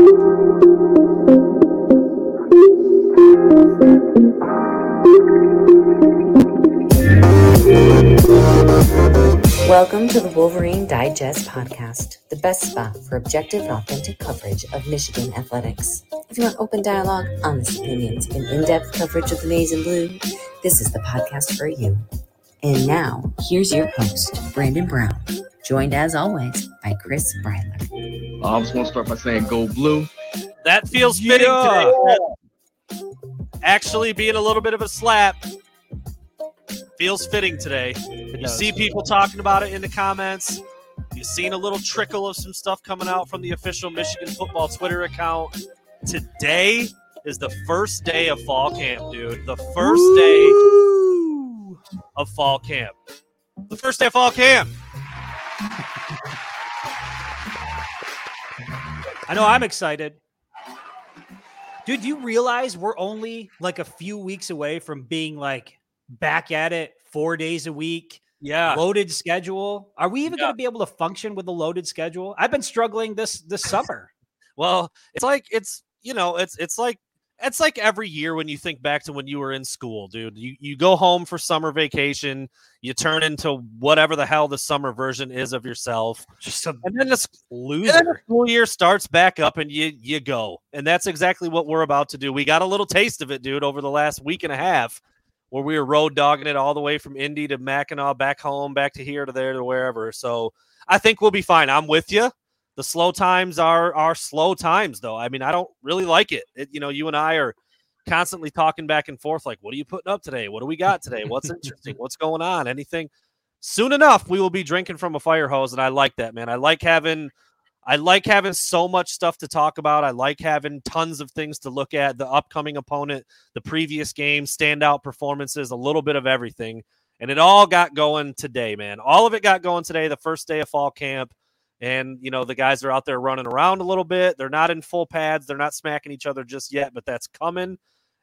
Welcome to the Wolverine Digest podcast, the best spot for objective and authentic coverage of Michigan athletics. If you want open dialogue, honest opinions, and in depth coverage of the maize and blue, this is the podcast for you. And now, here's your host, Brandon Brown, joined as always by Chris Breiler. I just want to start by saying go blue. That feels fitting Yeah. today. Actually, being a little bit of a slap feels fitting today. You see people talking about it in the comments. You've seen a little trickle of some stuff coming out from the official Michigan football Twitter account. Today is the first day of fall camp, dude. The first day of fall camp. The first day of fall camp. I know I'm excited. Dude, do you realize we're only like a few weeks away from being like back at it four days a week, Yeah. loaded schedule? Are we even Yeah. going to be able to function with a loaded schedule? I've been struggling this this summer. Well, it's like it's you know, it's it's like it's like every year when you think back to when you were in school, dude. You you go home for summer vacation, you turn into whatever the hell the summer version is of yourself. Just a And then the, s- and then the school year starts back up and you you go. And that's exactly what we're about to do. We got a little taste of it, dude, over the last week and a half where we were road dogging it all the way from Indy to Mackinac, back home, back to here to there to wherever. So I think we'll be fine. I'm with you. The slow times are are slow times, though. I mean, I don't really like it. it. You know, you and I are constantly talking back and forth, like, what are you putting up today? What do we got today? What's interesting? What's going on? Anything? Soon enough, we will be drinking from a fire hose, and I like that, man. I like having I like having so much stuff to talk about. I like having tons of things to look at. The upcoming opponent, the previous game, standout performances, a little bit of everything. And it all got going today, man. All of it got going today, the first day of fall camp. And, you know, the guys are out there running around a little bit. They're not in full pads. They're not smacking each other just yet, but that's coming.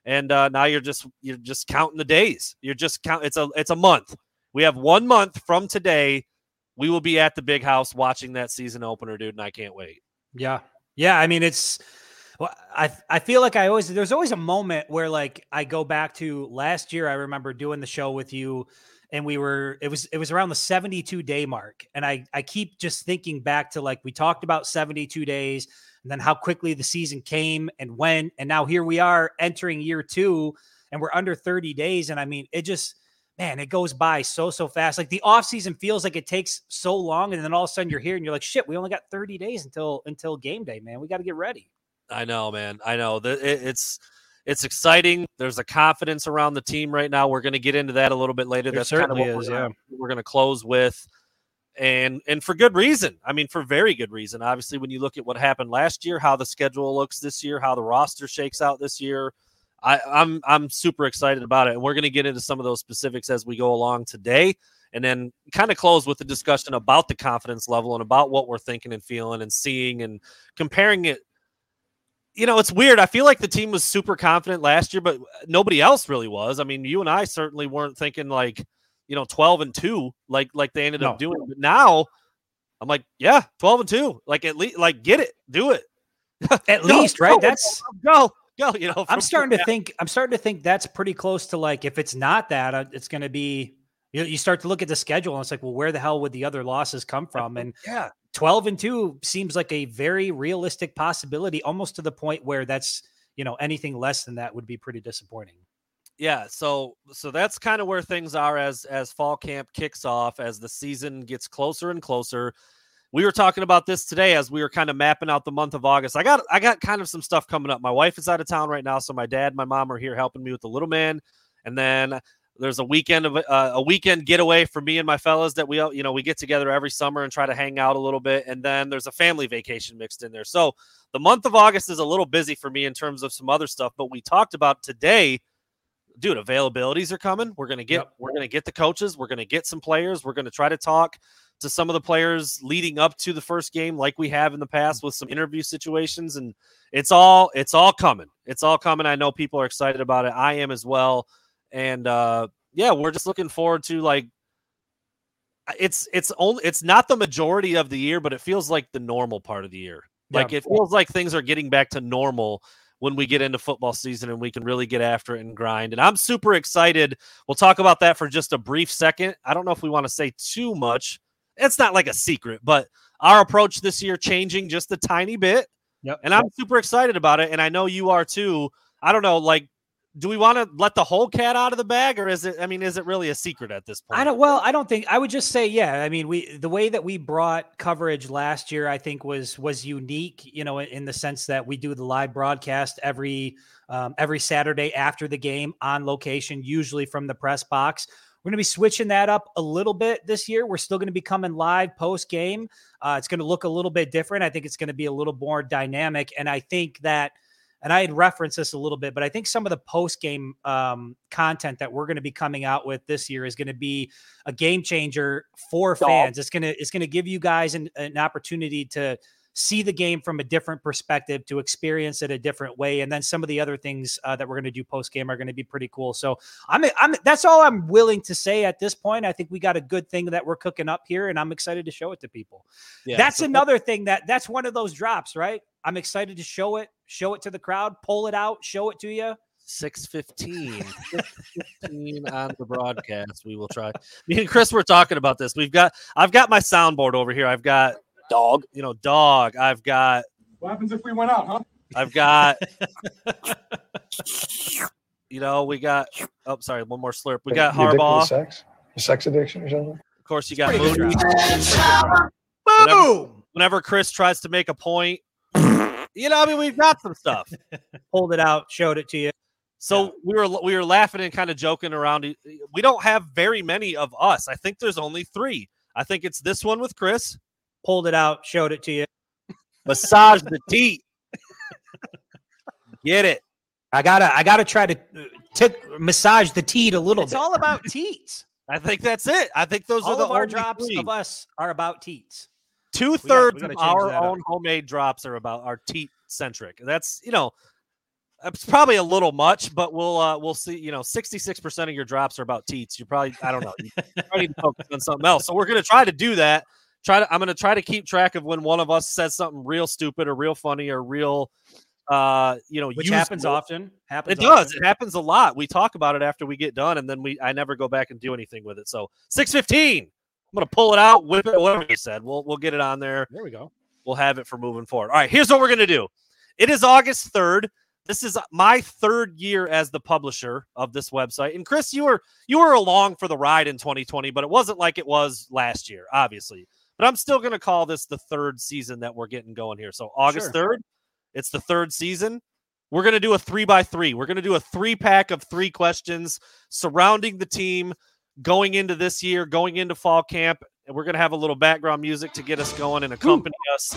And uh, now you're just you're just counting the days. You're just count. It's a it's a month. We have one month from today. We will be at the big house watching that season opener, dude, and I can't wait. Yeah. Yeah. I mean, it's, well, I, I feel like I always, there's always a moment where like I go back to last year. I remember doing the show with you and we were, it was, it was around the 72 day mark. And I, I keep just thinking back to like, we talked about 72 days and then how quickly the season came and went. And now here we are entering year two and we're under 30 days. And I mean, it just, man, it goes by so so fast. Like the off season feels like it takes so long, and then all of a sudden you're here and you're like, shit, we only got 30 days until until game day, man. We got to get ready. I know, man. I know that it's it's exciting. There's a confidence around the team right now. We're going to get into that a little bit later. There That's kind of certainly what is, we're gonna, we're going to close with, and and for good reason. I mean, for very good reason. Obviously, when you look at what happened last year, how the schedule looks this year, how the roster shakes out this year, I, I'm I'm super excited about it, and we're going to get into some of those specifics as we go along today, and then kind of close with the discussion about the confidence level and about what we're thinking and feeling and seeing and comparing it. You know, it's weird. I feel like the team was super confident last year, but nobody else really was. I mean, you and I certainly weren't thinking like, you know, 12 and 2 like like they ended up doing. But now I'm like, yeah, 12 and 2. Like at least like get it, do it. At Go, least, right? go, That's go, go, you know. I'm starting to think. I'm starting to think that's pretty close to like if it's not that, uh, it's going to be. You, you start to look at the schedule and it's like, well, where the hell would the other losses come from? And yeah. 12 and 2 seems like a very realistic possibility almost to the point where that's you know anything less than that would be pretty disappointing. Yeah so so that's kind of where things are as as fall camp kicks off as the season gets closer and closer. We were talking about this today as we were kind of mapping out the month of august. I got i got kind of some stuff coming up. My wife is out of town right now so my dad my mom are here helping me with the little man. And then there's a weekend of uh, a weekend getaway for me and my fellas that we all you know we get together every summer and try to hang out a little bit and then there's a family vacation mixed in there. So the month of august is a little busy for me in terms of some other stuff but we talked about today dude availabilities are coming. We're gonna get Yep. we're gonna get the coaches we're gonna get some players we're gonna try to talk to some of the players leading up to the first game like we have in the past with some interview situations and it's all it's all coming. It's all coming. I know people are excited about it. I am as well and uh yeah we're just looking forward to like it's it's only it's not the majority of the year but it feels like the normal part of the year Like it feels like things are getting back to normal when we get into football season and we can really get after it and grind. And I'm super excited. We'll talk about that for just a brief second. I don't know if we want to say too much. It's not like a secret, but our approach this year changing just a tiny bit. Yep. And I'm super excited about it. And I know you are too. I don't know, like do we want to let the whole cat out of the bag or is it i mean is it really a secret at this point I don't. Well, I don't think. I would just say, yeah. I mean, we the way that we brought coverage last year, I think was was unique. You know, in, in the sense that we do the live broadcast every um, every Saturday after the game on location, usually from the press box. We're going to be switching that up a little bit this year. We're still going to be coming live post game. Uh, it's going to look a little bit different. I think it's going to be a little more dynamic, and I think that and I had referenced this a little bit, but I think some of the post game um, content that we're going to be coming out with this year is going to be a game changer for fans. It's gonna it's gonna give you guys an, an opportunity to see the game from a different perspective, to experience it a different way, and then some of the other things uh, that we're going to do post game are going to be pretty cool. So I'm I'm that's all I'm willing to say at this point. I think we got a good thing that we're cooking up here, and I'm excited to show it to people. Yeah, that's so- another thing that that's one of those drops, right? I'm excited to show it, show it to the crowd, pull it out, show it to you. 615 615 on the broadcast we will try me and chris were talking about this we've got i've got my soundboard over here i've got dog you know dog i've got What happens if we went out, huh? i've got you know we got oh sorry one more slurp we got You harbaugh Sex? A sex addiction or something? of course you got Pretty moody drop. Whenever- Boom! whenever chris tries to make a point you know i mean we've got some stuff Pulled it out, showed it to you. So Yeah. we were we were laughing and kind of joking around. We don't have very many of us. I think there's only three. I think it's this one with Chris. Pulled it out, showed it to you. Massage the teeth. Get it. I gotta, I gotta try to uh, tick, massage the teat a little bit. It's bit. all about teats. I think that's it. I think those are all the of our drops three. of us are about teats. Two thirds of our that up. own homemade drops are about our teat centric. That's you know, it's probably a little much, but we'll uh we'll see. You know, sixty six percent of your drops are about teats. You probably I don't know. You probably need to focus on something else. So we're gonna try to do that. Try to I'm gonna try to keep track of when one of us says something real stupid or real funny or real uh you know Which happens useful. often. Happens It does. often. It happens a lot. We talk about it after we get done, and then we I never go back and do anything with it. So six fifteen. I'm gonna pull it out, whip it, whatever you said. We'll we'll get it on there. There we go. We'll have it for moving forward. All right, here's what we're gonna do. It is August 3rd. This is my third year as the publisher of this website. And Chris, you were you were along for the ride in 2020, but it wasn't like it was last year, obviously. But I'm still gonna call this the third season that we're getting going here. So August 3rd, it's the third season. We're going to do a three by three. We're going to do a three pack of three questions surrounding the team going into this year, going into fall camp. And we're going to have a little background music to get us going and accompany us.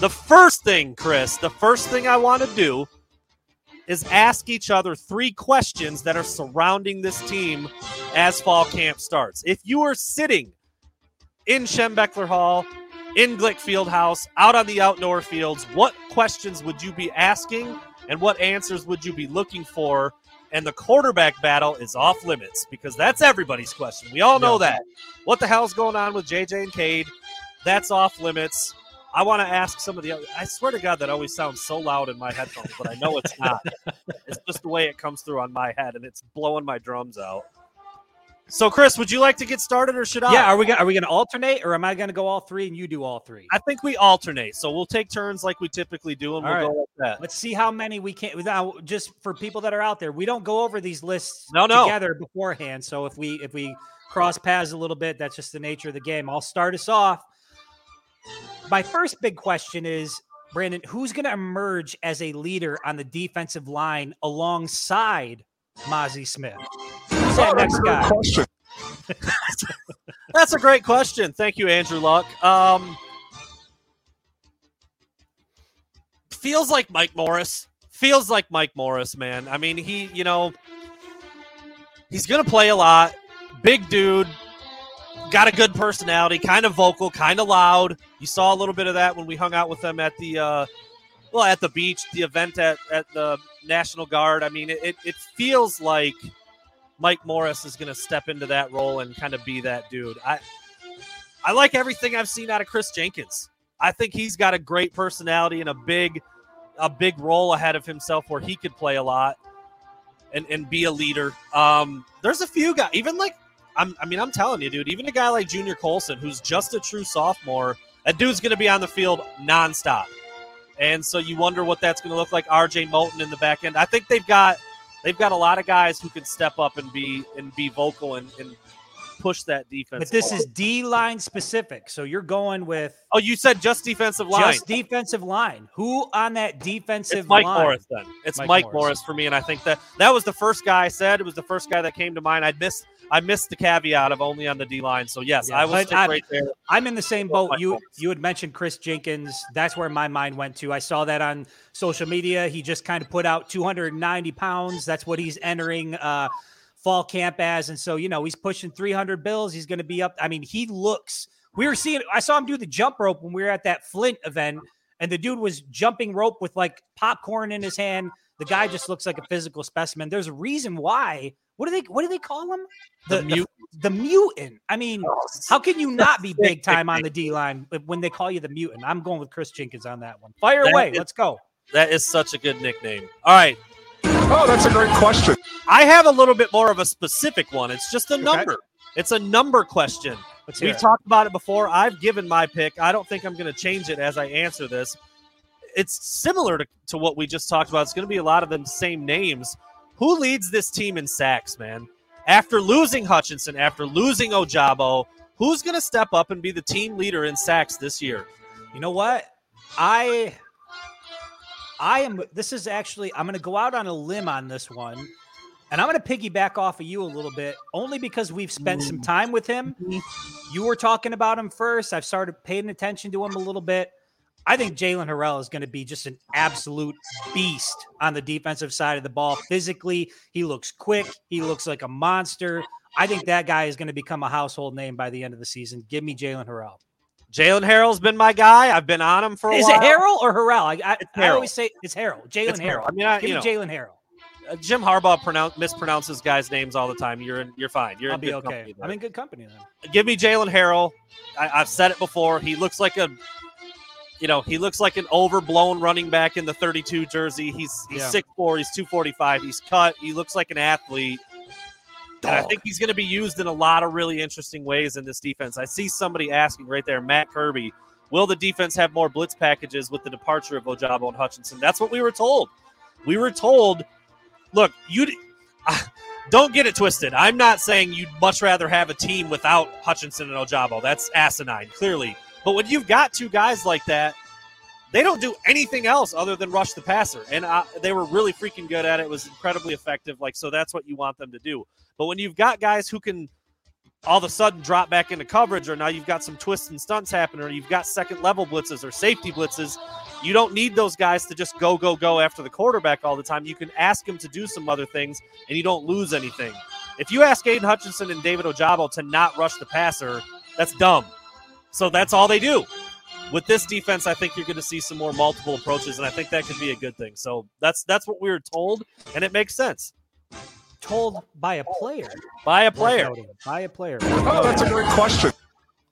The first thing, Chris, the first thing I want to do is ask each other three questions that are surrounding this team as fall camp starts. If you are sitting in Schembechler Hall, in Glick Fieldhouse, out on the outdoor fields, what questions would you be asking and what answers would you be looking for? And the quarterback battle is off limits because that's everybody's question. We all know Yeah. that. What the hell's going on with JJ and Cade? That's off limits. I want to ask some of the other. I swear to God, that always sounds so loud in my headphones, but I know it's not. it's just the way it comes through on my head, and it's blowing my drums out. So, Chris, would you like to get started, or should I? Yeah, are we gonna are we gonna alternate or am I gonna go all three and you do all three? I think we alternate. So we'll take turns like we typically do, and All we'll right. go like that. Let's see how many we can. Now, just for people that are out there, we don't go over these lists No, no. together beforehand. So if we if we cross paths a little bit, that's just the nature of the game. I'll start us off. My first big question is, Brandon, who's going to emerge as a leader on the defensive line alongside Mazi Smith? That next guy? Question. That's a great question. Thank you, Andrew Luck. Um, feels like Mike Morris. Feels like Mike Morris, man. I mean, he, you know, he's gonna play a lot. Big dude, got a good personality, kind of vocal, kind of loud. You saw a little bit of that when we hung out with them at the, uh, well, at the beach, the event at at the National Guard. I mean, it, it feels like Mike Morris is going to step into that role and kind of be that dude. I I like everything I've seen out of Kris Jenkins. I think he's got a great personality and a big, a big role ahead of himself where he could play a lot and, and be a leader. Um, there's a few guys, even like I'm, I mean, I'm telling you, dude, even a guy like Junior Colson, who's just a true sophomore, that dude's going to be on the field nonstop. And so you wonder what that's going to look like. RJ Moten in the back end. I think they've got they've got a lot of guys who can step up and be and be vocal and, and push that defense. But this forward. is D line specific. So you're going with oh, you said just defensive line. just defensive line. Who on that defensive It's Mike line? Morris then. It's Mike Mike, Morris. Morris. for me, and I think that that was the first guy I said. It was the first guy that came to mind. I'd missed I missed the caveat of only on the D line. So yes, Yeah, I stick I'm- right there. I'm in the same boat. You Morris. you had mentioned Kris Jenkins. That's where my mind went to. I saw that on social media. He just kind of put out 290 pounds. That's what he's entering uh, fall camp as, and so you know he's pushing 300 bills. He's going to be up. I mean, he looks. We were seeing. I saw him do the jump rope when we were at that Flint event, and the dude was jumping rope with like popcorn in his hand. The guy just looks like a physical specimen. There's a reason why. What do they? What do they call him? The mutant. The mutant. I mean, Oh, how can you not be big time on the D line when they call you the mutant? I'm going with Kris Jenkins on that one. Fire That away. is- Let's go. That is such a good nickname. All right. Oh, that's a great question. I have a little bit more of a specific one. It's just a number. It's a number question. We've it. talked about it before. I've given my pick. I don't think I'm going to change it as I answer this. It's similar to, to what we just talked about. It's going to be a lot of them same names. Who leads this team in sacks, man? After losing Hutchinson, after losing Ojabo, who's going to step up and be the team leader in sacks this year? You know what? I I am this is actually I'm going to go out on a limb on this one. And I'm going to piggyback off of you a little bit only because we've spent some time with him. You were talking about him first. I've started paying attention to him a little bit. I think Jaylen Harrell is going to be just an absolute beast on the defensive side of the ball. Physically, he looks quick. He looks like a monster. I think that guy is going to become a household name by the end of the season. Give me Jaylen Harrell. Jaylen Harrell's been my guy. I've been on him for a Is while. Is it Harrell or Harrell? I, I, I always say it's Harrell. Jaylen Harrell. I mean, I, Give me Jaylen Harrell. uh, Jim Harbaugh pronounce, mispronounces guys' names all the time. You're in, you're fine. You're I'll be okay. I'm in good company then. give me Jaylen Harrell. I, I've said it before. He looks like a, you know, he looks like an overblown running back in the 32 jersey. He's he's Yeah. 6'4", he's 245, he's cut. He looks like an athlete. And I think he's going to be used in a lot of really interesting ways in this defense. I see somebody asking right there, Matt Kirby, will the defense have more blitz packages with the departure of Ojabo and Hutchinson? That's what we were told. We were told, look, you ah, don't get it twisted. I'm not saying you'd much rather have a team without Hutchinson and Ojabo. That's asinine, clearly. But when you've got two guys like that, they don't do anything else other than rush the passer, and they were really freaking good at it. It was incredibly effective. Like so, that's what you want them to do. But when you've got guys who can all of a sudden drop back into coverage, or now you've got some twists and stunts happening, or you've got second level blitzes or safety blitzes, you don't need those guys to just go, go, go after the quarterback all the time. You can ask them to do some other things, and you don't lose anything. If you ask Aidan Hutchinson and David Ojabo to not rush the passer, that's dumb. So that's all they do. With this defense, I think you're going to see some more multiple approaches, and I think that could be a good thing. So that's that's what we were told, and it makes sense Told by a player. by a player. noting. By a player. Oh, that's a great question.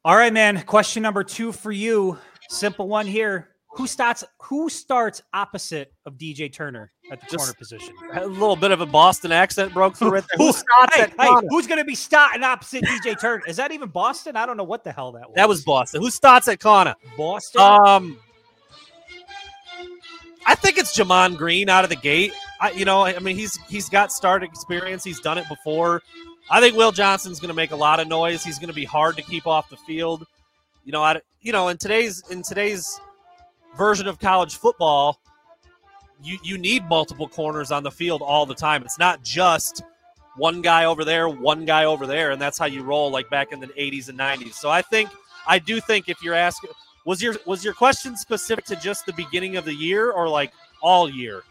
All right, man. Question number two for you. Simple one here. Who starts? Who starts opposite of DJ Turner at the Just- corner position? A little bit of a Boston accent broke through there. Who- starts Hey, at hey, who's going to be starting opposite DJ Turner? Is that even Boston? I don't know what the hell that was. That was Boston. Who starts at corner? Boston. Um, I think it's Gemon Green out of the gate. I, you know, I mean, he's he's got start experience. He's done it before. I think Will Johnson's going to make a lot of noise. He's going to be hard to keep off the field. You know, I, you know, in today's in today's version of college football, you you need multiple corners on the field all the time. It's not just one guy over there, one guy over there, and that's how you roll like back in the 80s and 90s. So I think I do think if you're asking was your was your question specific to just the beginning of the year or like all year?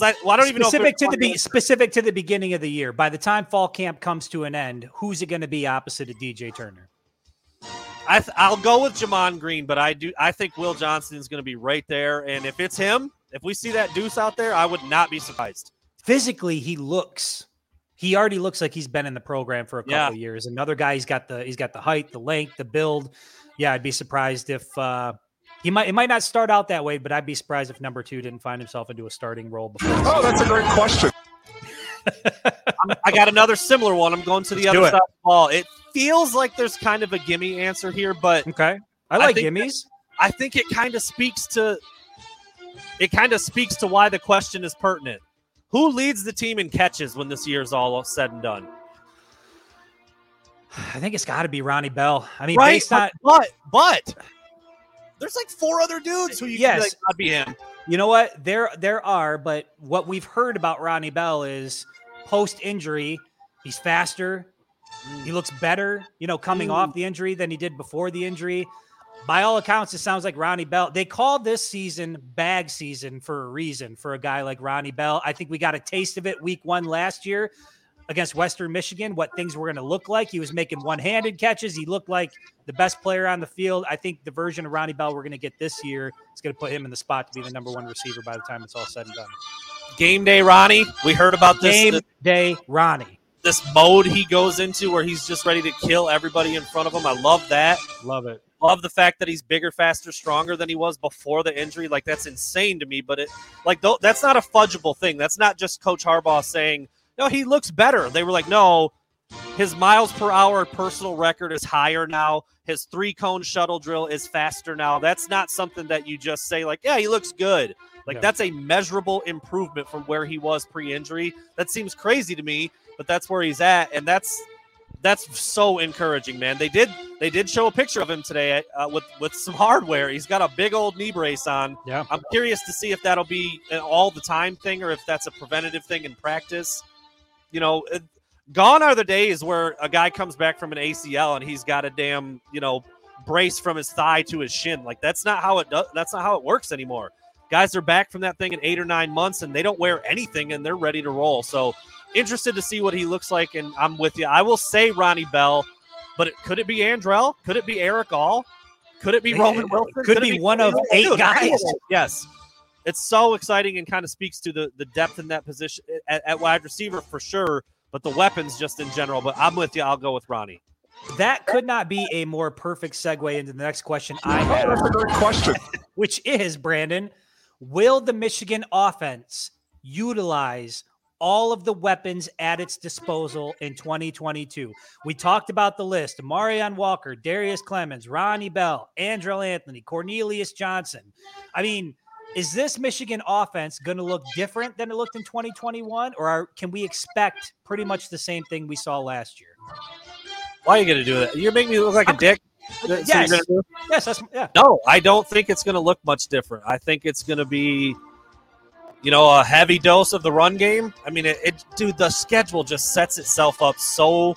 I, well, I don't even know. specific to the be- specific to the beginning of the year. By the time fall camp comes to an end, who's it going to be opposite of DJ Turner? I th- I'll go with Gemon Green, but I do I think Will Johnson is going to be right there, and if it's him, if we see that deuce out there, I would not be surprised. Physically, he looks. He already looks like he's been in the program for a couple Yeah. of years. Another guy, he's got the he's got the height, the length, the build. yeah, I'd be surprised if uh, he might. It might not start out that way, but I'd be surprised if number two didn't find himself into a starting role before. Oh, that's a great question. I got another similar one. I'm going to the Let's do other it. side of the ball. It feels like there's kind of a gimme answer here, but okay. I I like think gimmies. I think it kind of speaks to it kind of speaks to why the question is pertinent. Who leads the team in catches when this year's all said and done? I think it's got to be Ronnie Bell. I mean, Right, based on but, but there's like four other dudes who you Yes. be like, "I'd be him. You know what? There there are, but what we've heard about Ronnie Bell is post injury, he's faster. He looks better, you know, coming off mm. the injury than he did before the injury. By all accounts, it sounds like Ronnie Bell. They called this season bag season for a reason for a guy like Ronnie Bell. I think we got a taste of it week one last year against Western Michigan, what things were going to look like. He was making one handed catches. He looked like the best player on the field. I think the version of Ronnie Bell we're going to get this year is going to put him in the spot to be the number one receiver by the time it's all said and done. Game day Ronnie. We heard about this Game day Ronnie. This mode he goes into where he's just ready to kill everybody in front of him. I love that. Love it. love the fact that he's bigger, faster, stronger than he was before the injury. Like that's insane to me. But it like th- that's not a fudgeable thing. That's not just Coach Harbaugh saying no. He looks better. They were like no. His miles per hour personal record is higher now. His three cone shuttle drill is faster now. That's not something that you just say like yeah he looks good. Like Yeah. that's a measurable improvement from where he was pre-injury. That seems crazy to me, but that's where he's at, and that's that's so encouraging, man. They did they did show a picture of him today uh, with with some hardware. He's got a big old knee brace on. Yeah. I'm curious to see if that'll be an all the time thing or if that's a preventative thing in practice. You know, it, gone are the days where a guy comes back from an ACL and he's got a damn you know brace from his thigh to his shin. Like that's not how it does. That's not how it works anymore. Guys are back from that thing in eight or nine months and they don't wear anything and they're ready to roll. So interested to see what he looks like. And I'm with you. I will say Ronnie Bell, but it, could it be Andrel? Could it be Erick All? Could it be It- Roman Wilson? could it be one of eight Dude, guys. Yes. It's so exciting and kind of speaks to the, the depth in that position at, at wide receiver for sure, but the weapons just in general. But I'm with you. I'll go with Ronnie. That could not be a more perfect segue into the next question I Oh, have, that's a great question. which is Brandon, will the Michigan offense utilize all of the weapons at its disposal in 2022? We talked about the list: Marion Walker, Darrius Clemons, Ronnie Bell, Andrel Anthony, Cornelius Johnson. I mean, is this Michigan offense going to look different than it looked in 2021, or are, can we expect pretty much the same thing we saw last year? Why are you going to do that? You're making me look like a I'm- dick. That's? Yes, that's yeah. No, I don't think it's going to look much different. I think it's going to be, you know, a heavy dose of the run game. I mean, it, it, dude, the schedule just sets itself up so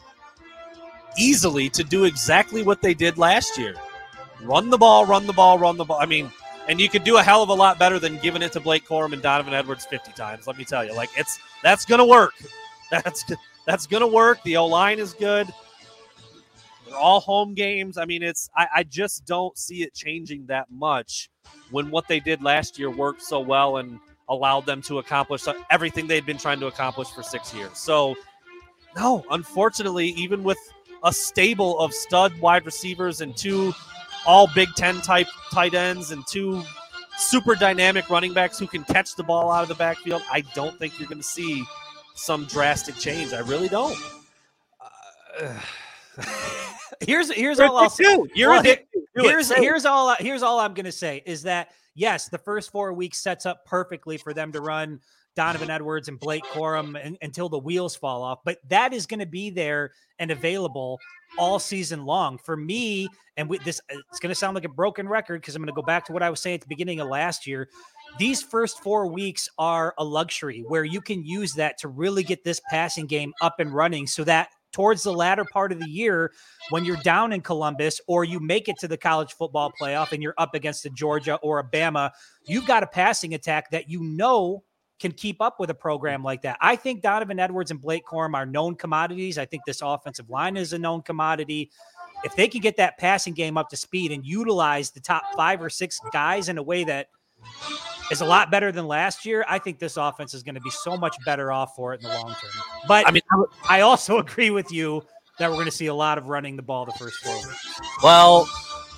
easily to do exactly what they did last year run the ball, run the ball, run the ball. I mean, and you could do a hell of a lot better than giving it to Blake Corum and Donovan Edwards 50 times. Let me tell you, like it's that's going to work. That's that's going to work. The O line is good. They're all home games. I mean, it's I, I just don't see it changing that much when what they did last year worked so well and allowed them to accomplish everything they'd been trying to accomplish for six years. So, no, unfortunately, even with a stable of stud wide receivers and two all Big Ten type tight ends and two super dynamic running backs who can catch the ball out of the backfield, I don't think you're going to see some drastic change. I really don't. here's here's all I'll say. You're Well, a dick. too. Do it. Here's here's all here's all I'm gonna say is that yes, the first four weeks sets up perfectly for them to run Donovan Edwards and Blake Corum and, until the wheels fall off. But that is going to be there and available all season long for me. And with this, it's going to sound like a broken record because I'm going to go back to what I was saying at the beginning of last year. These first four weeks are a luxury where you can use that to really get this passing game up and running so that towards the latter part of the year, when you're down in Columbus or you make it to the college football playoff and you're up against a Georgia or a Bama, you've got a passing attack that you know can keep up with a program like that. I think Donovan Edwards and Blake Corum are known commodities. I think this offensive line is a known commodity. If they can get that passing game up to speed and utilize the top five or six guys in a way that is a lot better than last year, I think this offense is going to be so much better off for it in the long term. But I mean, I also agree with you that we're going to see a lot of running the ball the first four weeks. Well,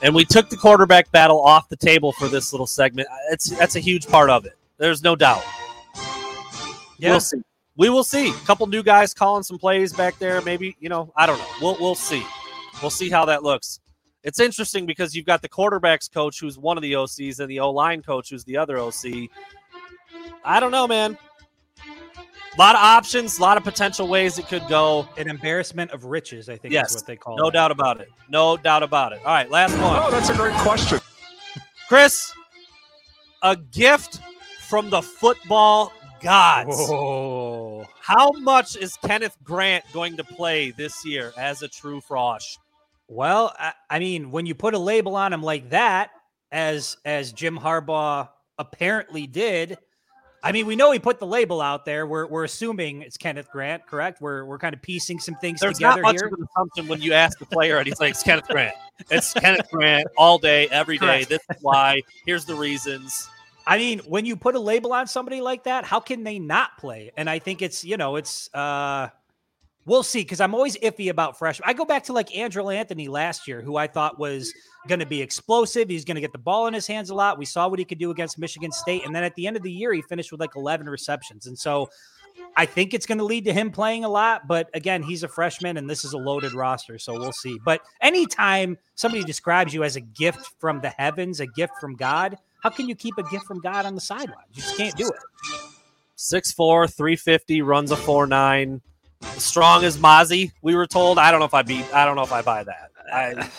and we took the quarterback battle off the table for this little segment. Uh, it's that's a huge part of it. There's no doubt. Yeah. We'll see. We will see. A couple new guys calling some plays back there. Maybe you know. I don't know. We'll we'll see. We'll see how that looks. It's interesting because you've got the quarterbacks coach who's one of the OCs and the O line coach who's the other OC. I don't know, man. A lot of options, a lot of potential ways it could go. An embarrassment of riches, I think Yes, is what they call No it. No doubt about it. No doubt about it. All right, last one. Oh, that's a great question. Chris, a gift from the football gods. Oh, How much is Kenneth Grant going to play this year as a true frosh? Well, I, I mean, when you put a label on him like that, as as Jim Harbaugh apparently did, I mean, we know he put the label out there. We're we're assuming it's Kenneth Grant, correct? We're we're kind of piecing some things There's together not much here. of an assumption when you ask the player and he's like, it's Kenneth Grant. It's Kenneth Grant all day, every day. Correct. This is why. Here's the reasons. I mean, when you put a label on somebody like that, how can they not play? And I think it's, you know, it's uh we'll see because I'm always iffy about freshmen. I go back to like Andrel Anthony last year, who I thought was going to be explosive. He's going to get the ball in his hands a lot. We saw what he could do against Michigan State, and then at the end of the year, he finished with like 11 receptions. And so, I think it's going to lead to him playing a lot. But again, he's a freshman, and this is a loaded roster, so we'll see. But anytime somebody describes you as a gift from the heavens, a gift from God, how can you keep a gift from God on the sidelines? You just can't do it. 6'4, 350, runs a 4'9. Strong as Mazi, we were told. I don't know if I be I don't know if I buy that. I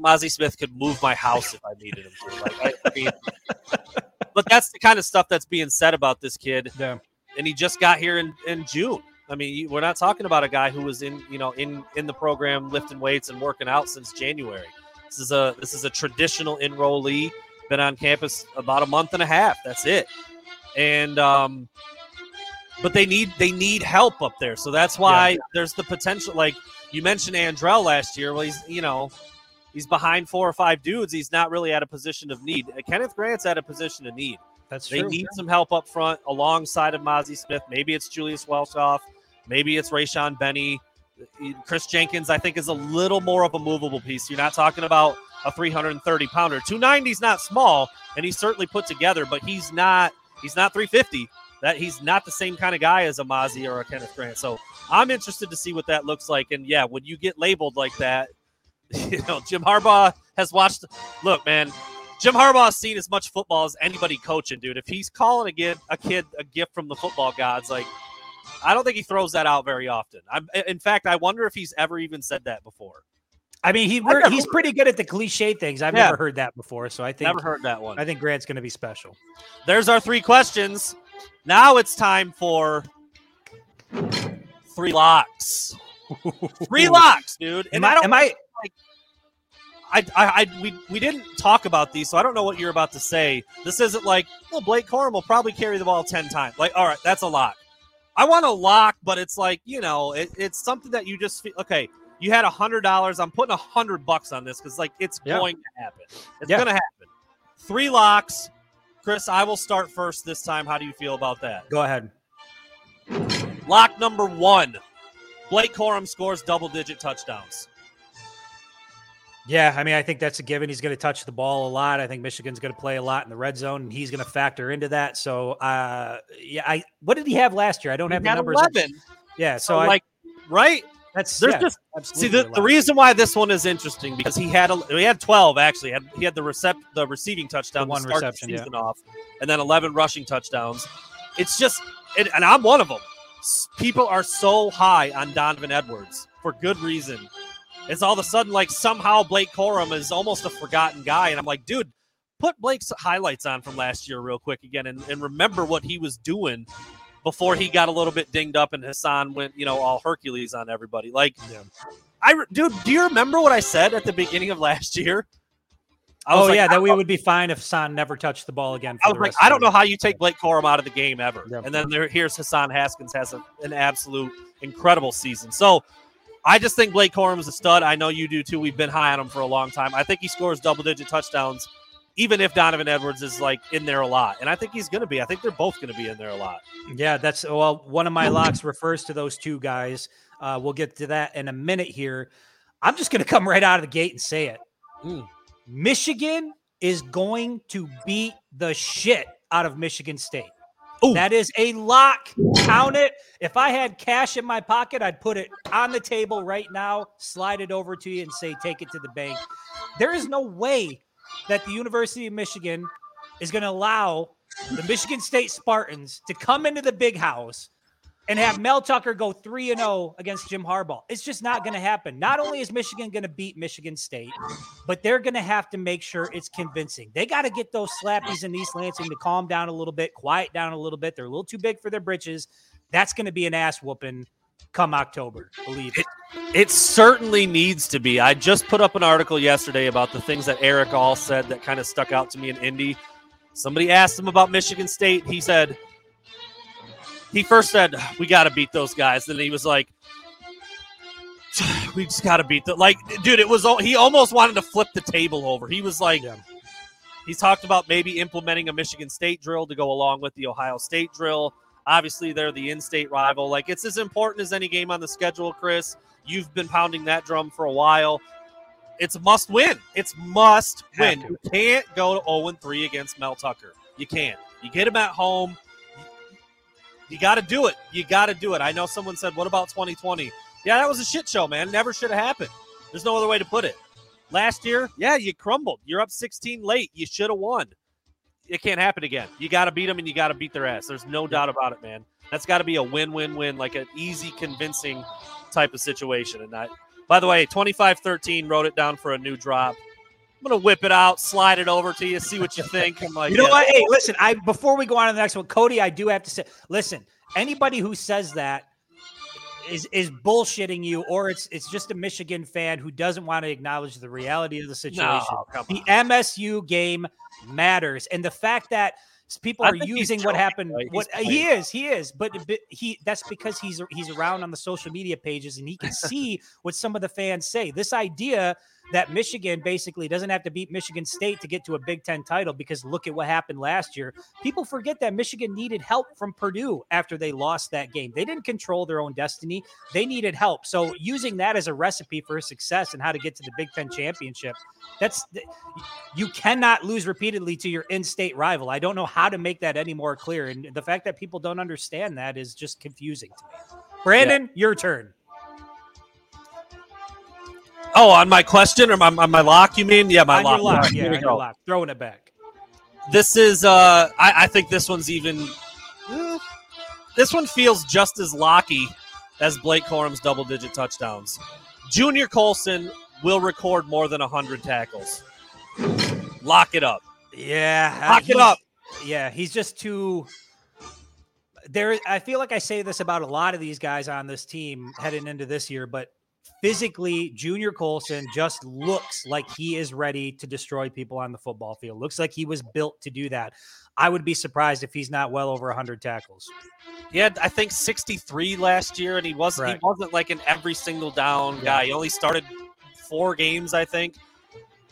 Mazi Smith could move my house if I needed him to. Like I, I mean, but that's the kind of stuff that's being said about this kid. Yeah. and he just got here in, in June. I mean, we're not talking about a guy who was in, you know, in in the program lifting weights and working out since January. This is a this is a traditional enrollee, been on campus about a month and a half. That's it. And um but they need they need help up there. So that's why there's the potential like you mentioned Andrel last year. Well, he's, you know, he's behind four or five dudes. He's not really at a position of need. Uh, Kenneth Grant's at a position of need. That's They true. need some help up front alongside of Mazi Smith. Maybe it's Julius Welschof. Maybe it's Rayshaun Benny. Uh, Kris Jenkins, I think, is a little more of a movable piece. You're not talking about a 330 pounder. 290 is not small, and he's certainly put together, but he's not he's not 350. That he's not the same kind of guy as a Mazi or a Kenneth Grant. So I'm interested to see what that looks like. And yeah, when you get labeled like that, you know, Jim Harbaugh has watched. Look, man, Jim Harbaugh's seen as much football as anybody coaching, dude. If he's calling a kid a kid a gift from the football gods, like I don't think he throws that out very often. I'm, in fact, I wonder if he's ever even said that before. I mean, he never he's pretty good at the cliche things. I've Yeah. never heard that before, so I think Never heard that one. I think Grant's going to be special. There's our three questions. Now it's time for three locks. Three locks, dude. And Am I don't am I I, I, I, we, we didn't talk about these, so I don't know what you're about to say. This isn't like, well, Blake Corum will probably carry the ball 10 times. Like, all right, that's a lock. I want a lock, but it's like, you know, it, it's something that you just feel, okay, you had a hundred dollars. I'm putting a hundred bucks on this because like it's Yeah. going to happen. It's Yeah. gonna happen. Three locks. Chris, I will start first this time. How do you feel about that? go ahead? Lock number one. Blake Corum scores double digit touchdowns. Yeah, I mean, I think that's a given. He's going to touch the ball a lot. I think Michigan's going to play a lot in the red zone, and he's going to factor into that. So, uh, yeah, I what did he have last year? I don't have the numbers. 11. Yeah, So, so, I, like, right? That's There's yeah, just See, the, the reason why this one is interesting because he had a, he had 12 actually. Had, he had the recept the receiving touchdown The one to start reception, yeah. off, and then 11 rushing touchdowns. It's just, and, and I'm one of them. People are so high on Donovan Edwards for good reason. It's all of a sudden like somehow Blake Corum is almost a forgotten guy, and I'm like, dude, put Blake's highlights on from last year real quick again, and, and remember what he was doing before he got a little bit dinged up and Hassan went, you know, all Hercules on everybody. Like, Yeah. I re- dude, do you remember what I said at the beginning of last year? I Oh like, yeah, I, that we would be fine if Son never touched the ball again. For I was like, I don't know how you take Blake Corum out of the game ever. Yeah. And then there, here's Hassan Haskins has a, an absolute incredible season. So I just think Blake Corum is a stud. I know you do too. We've been high on him for a long time. I think he scores double digit touchdowns, even if Donovan Edwards is like in there a lot. And I think he's going to be. I think they're both going to be in there a lot. Yeah, that's well. One of my locks refers to those two guys. Uh, we'll get to that in a minute here. I'm just going to come right out of the gate and say it. Mm. Michigan is going to beat the shit out of Michigan State. Ooh. That is a lock. Count it. If I had cash in my pocket, I'd put it on the table right now, slide it over to you, and say, take it to the bank. There is no way that the University of Michigan is going to allow the Michigan State Spartans to come into the big house and have Mel Tucker go 3 and 0 against Jim Harbaugh. It's just not going to happen. Not only is Michigan going to beat Michigan State, but they're going to have to make sure it's convincing. They got to get those slappies in East Lansing to calm down a little bit, quiet down a little bit. They're a little too big for their britches. That's going to be an ass whooping come October, believe it. It certainly needs to be. I just put up an article yesterday about the things that Erick All said that kind of stuck out to me in Indy. Somebody asked him about Michigan State. He said, he first said, we got to beat those guys. Then he was like, we just got to beat them. Like, dude, it was, he almost wanted to flip the table over. He was like, he talked about maybe implementing a Michigan State drill to go along with the Ohio State drill. Obviously, they're the in state rival. Like, it's as important as any game on the schedule, Chris. You've been pounding that drum for a while. It's a must win. It's must win. You can't go to 0 3 against Mel Tucker. You can't. You get him at home. You got to do it. You got to do it. I know someone said, What about 2020? Yeah, that was a shit show, man. Never should have happened. There's no other way to put it. Last year, yeah, you crumbled. You're up 16 late. You should have won. It can't happen again. You got to beat them and you got to beat their ass. There's no doubt about it, man. That's got to be a win win win, like an easy, convincing type of situation. And I, by the way, 25 13 wrote it down for a new drop. I'm gonna whip it out, slide it over to you, see what you think. I'm like, You know yeah. what? Hey, listen, I before we go on to the next one, Cody, I do have to say, listen, anybody who says that is is bullshitting you, or it's it's just a Michigan fan who doesn't want to acknowledge the reality of the situation. No, the. MSU game matters, and the fact that people I are using what happened. right? What he is, he is, but but he that's because he's he's around on the social media pages and he can see what some of the fans say. This idea that Michigan basically doesn't have to beat Michigan State to get to a Big Ten title because look at what happened last year. People forget that Michigan needed help from Purdue after they lost that game. They didn't control their own destiny, they needed help. So, using that as a recipe for success and how to get to the Big Ten championship, that's you cannot lose repeatedly to your in state rival. I don't know how to make that any more clear. And the fact that people don't understand that is just confusing to me. Brandon, your turn. Oh, on my question or my, on my lock, you mean? Yeah, my lock. lock. Yeah, here on your lock. Throwing it back. This is, uh, I, I think this one's even, eh, this one feels just as locky as Blake Corum's double digit touchdowns. Junior Colson will record more than 100 tackles. Lock it up. Yeah. uh, Lock it up. Yeah, he's just too. There, I feel like I say this about a lot of these guys on this team heading into this year, but physically, Junior Colson just looks like he is ready to destroy people on the football field. Looks like he was built to do that. I would be surprised if he's not well over 100 tackles. He had, I think, 63 last year, and he wasn't Correct. he wasn't like an every single down Yeah. guy. He only started four games, I think.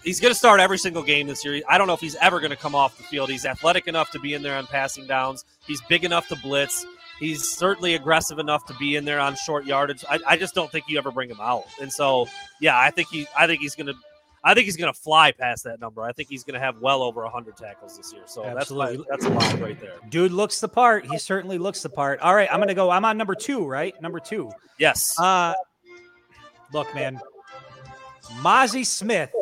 He's going to start every single game this year. I don't know if he's ever going to come off the field. He's athletic enough to be in there on passing downs. He's big enough to blitz. He's certainly aggressive enough to be in there on short yardage. I, I just don't think you ever bring him out. And so, yeah, I think he, I think he's going to, I think he's going to fly past that number. I think he's going to have well over 100 tackles this year. So that's Absolutely. that's a lot right there. Dude looks the part. He certainly looks the part. All right, I'm going to go. I'm on number two, right? Number two. Yes. Uh, look, man, Mozzie Smith,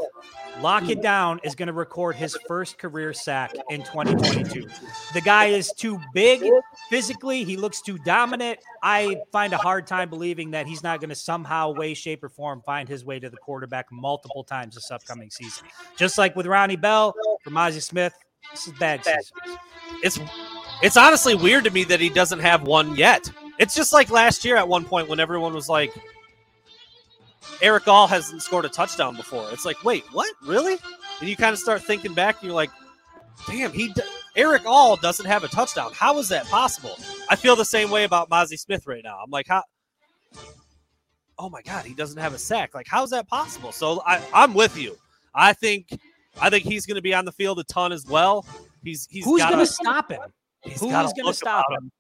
lock it down, is going to record his first career sack in 2022. The guy is too big physically. He looks too dominant. I find a hard time believing that he's not going to somehow, way, shape, or form find his way to the quarterback multiple times this upcoming season. Just like with Ronnie Bell for Mazi Smith, this is bad season. it's it's honestly weird to me that he doesn't have one yet. It's just like last year at one point when everyone was like, Erick All hasn't scored a touchdown before. It's like, wait, what? Really? And you kind of start thinking back, and you're like, damn, he d- Erick All doesn't have a touchdown. How is that possible? I feel the same way about Mazi Smith right now. I'm like, how? Oh my god, he doesn't have a sack. Like, how is that possible? So I, I'm with you. I think I think he's going to be on the field a ton as well. He's he's Who's going to stop him? He's Who's gonna stop about him?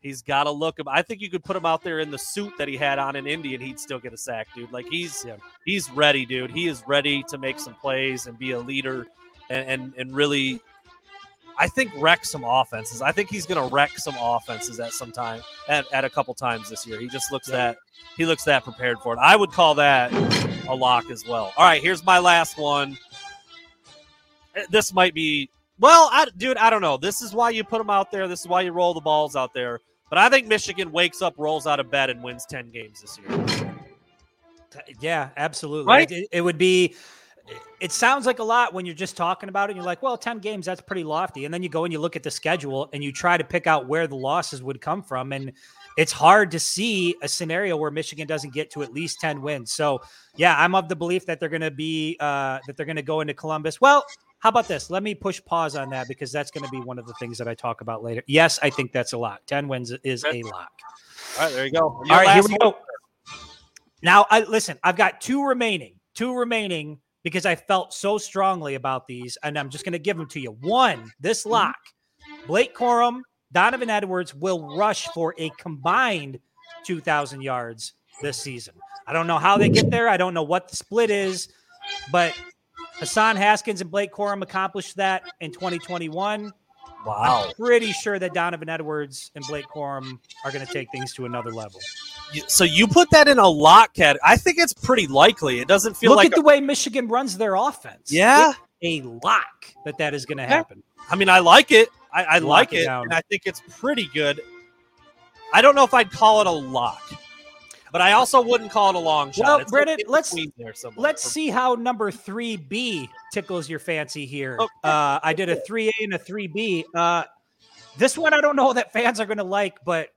He's got to look. him. I think you could put him out there in the suit that he had on in Indy, and he'd still get a sack, dude. Like he's Yeah. he's ready, dude. He is ready to make some plays and be a leader, and and, and really, I think wreck some offenses. I think he's going to wreck some offenses at some time, at, at a couple times this year. He just looks that he looks that prepared for it. I would call that a lock as well. All right, here's my last one. Uh, This might be well, I, dude. I don't know. This is why you put them out there. This is why you roll the balls out there. But I think Michigan wakes up, rolls out of bed, and wins ten games this year. Yeah, absolutely. Right? It, it would be. It sounds like a lot when you're just talking about it. And you're like, well, 10 games, that's pretty lofty. And then you go and you look at the schedule and you try to pick out where the losses would come from. And it's hard to see a scenario where Michigan doesn't get to at least 10 wins. So, yeah, I'm of the belief that they're going to be, uh, that they're going to go into Columbus. Well, how about this? Let me push pause on that because that's going to be one of the things that I talk about later. Yes, I think that's a lock. 10 wins is a lock. All right, there you go. All right, here we go. Now, I listen. I've got two remaining, two remaining because I felt so strongly about these, and I'm just going to give them to you. One, this lock: Blake Corum, Donovan Edwards will rush for a combined 2,000 yards this season. I don't know how they get there. I don't know what the split is, but Hassan Haskins and Blake Corum accomplished that in 2021. Wow. I'm pretty sure that Donovan Edwards and Blake Corum are going to take things to another level. So you put that in a lock cat. I think it's pretty likely. It doesn't feel Look like. at the way Michigan runs their offense. Yeah. It's a lock that that is going to happen. I mean, I like it. I, I like it it, and I think it's pretty good. I don't know if I'd call it a lock, but I also wouldn't call it a long shot. Well, It's Brennan, let's- between there somewhere. Let's see how number three B tickles your fancy here. Okay. Uh, I did a three A and a three B. Uh, this one I don't know that fans are going to like, but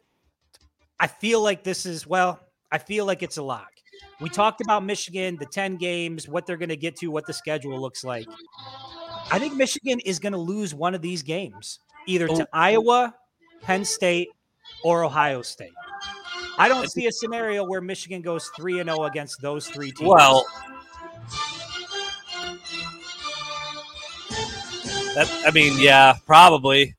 I feel like this is well. I feel like it's a lock. We talked about Michigan, the ten games, what they're going to get to, what the schedule looks like. I think Michigan is going to lose one of these games, either to Oh. Iowa, Penn State, or Ohio State. I don't see a scenario where Michigan goes three and zero against those three teams. Well, that I mean, yeah, probably.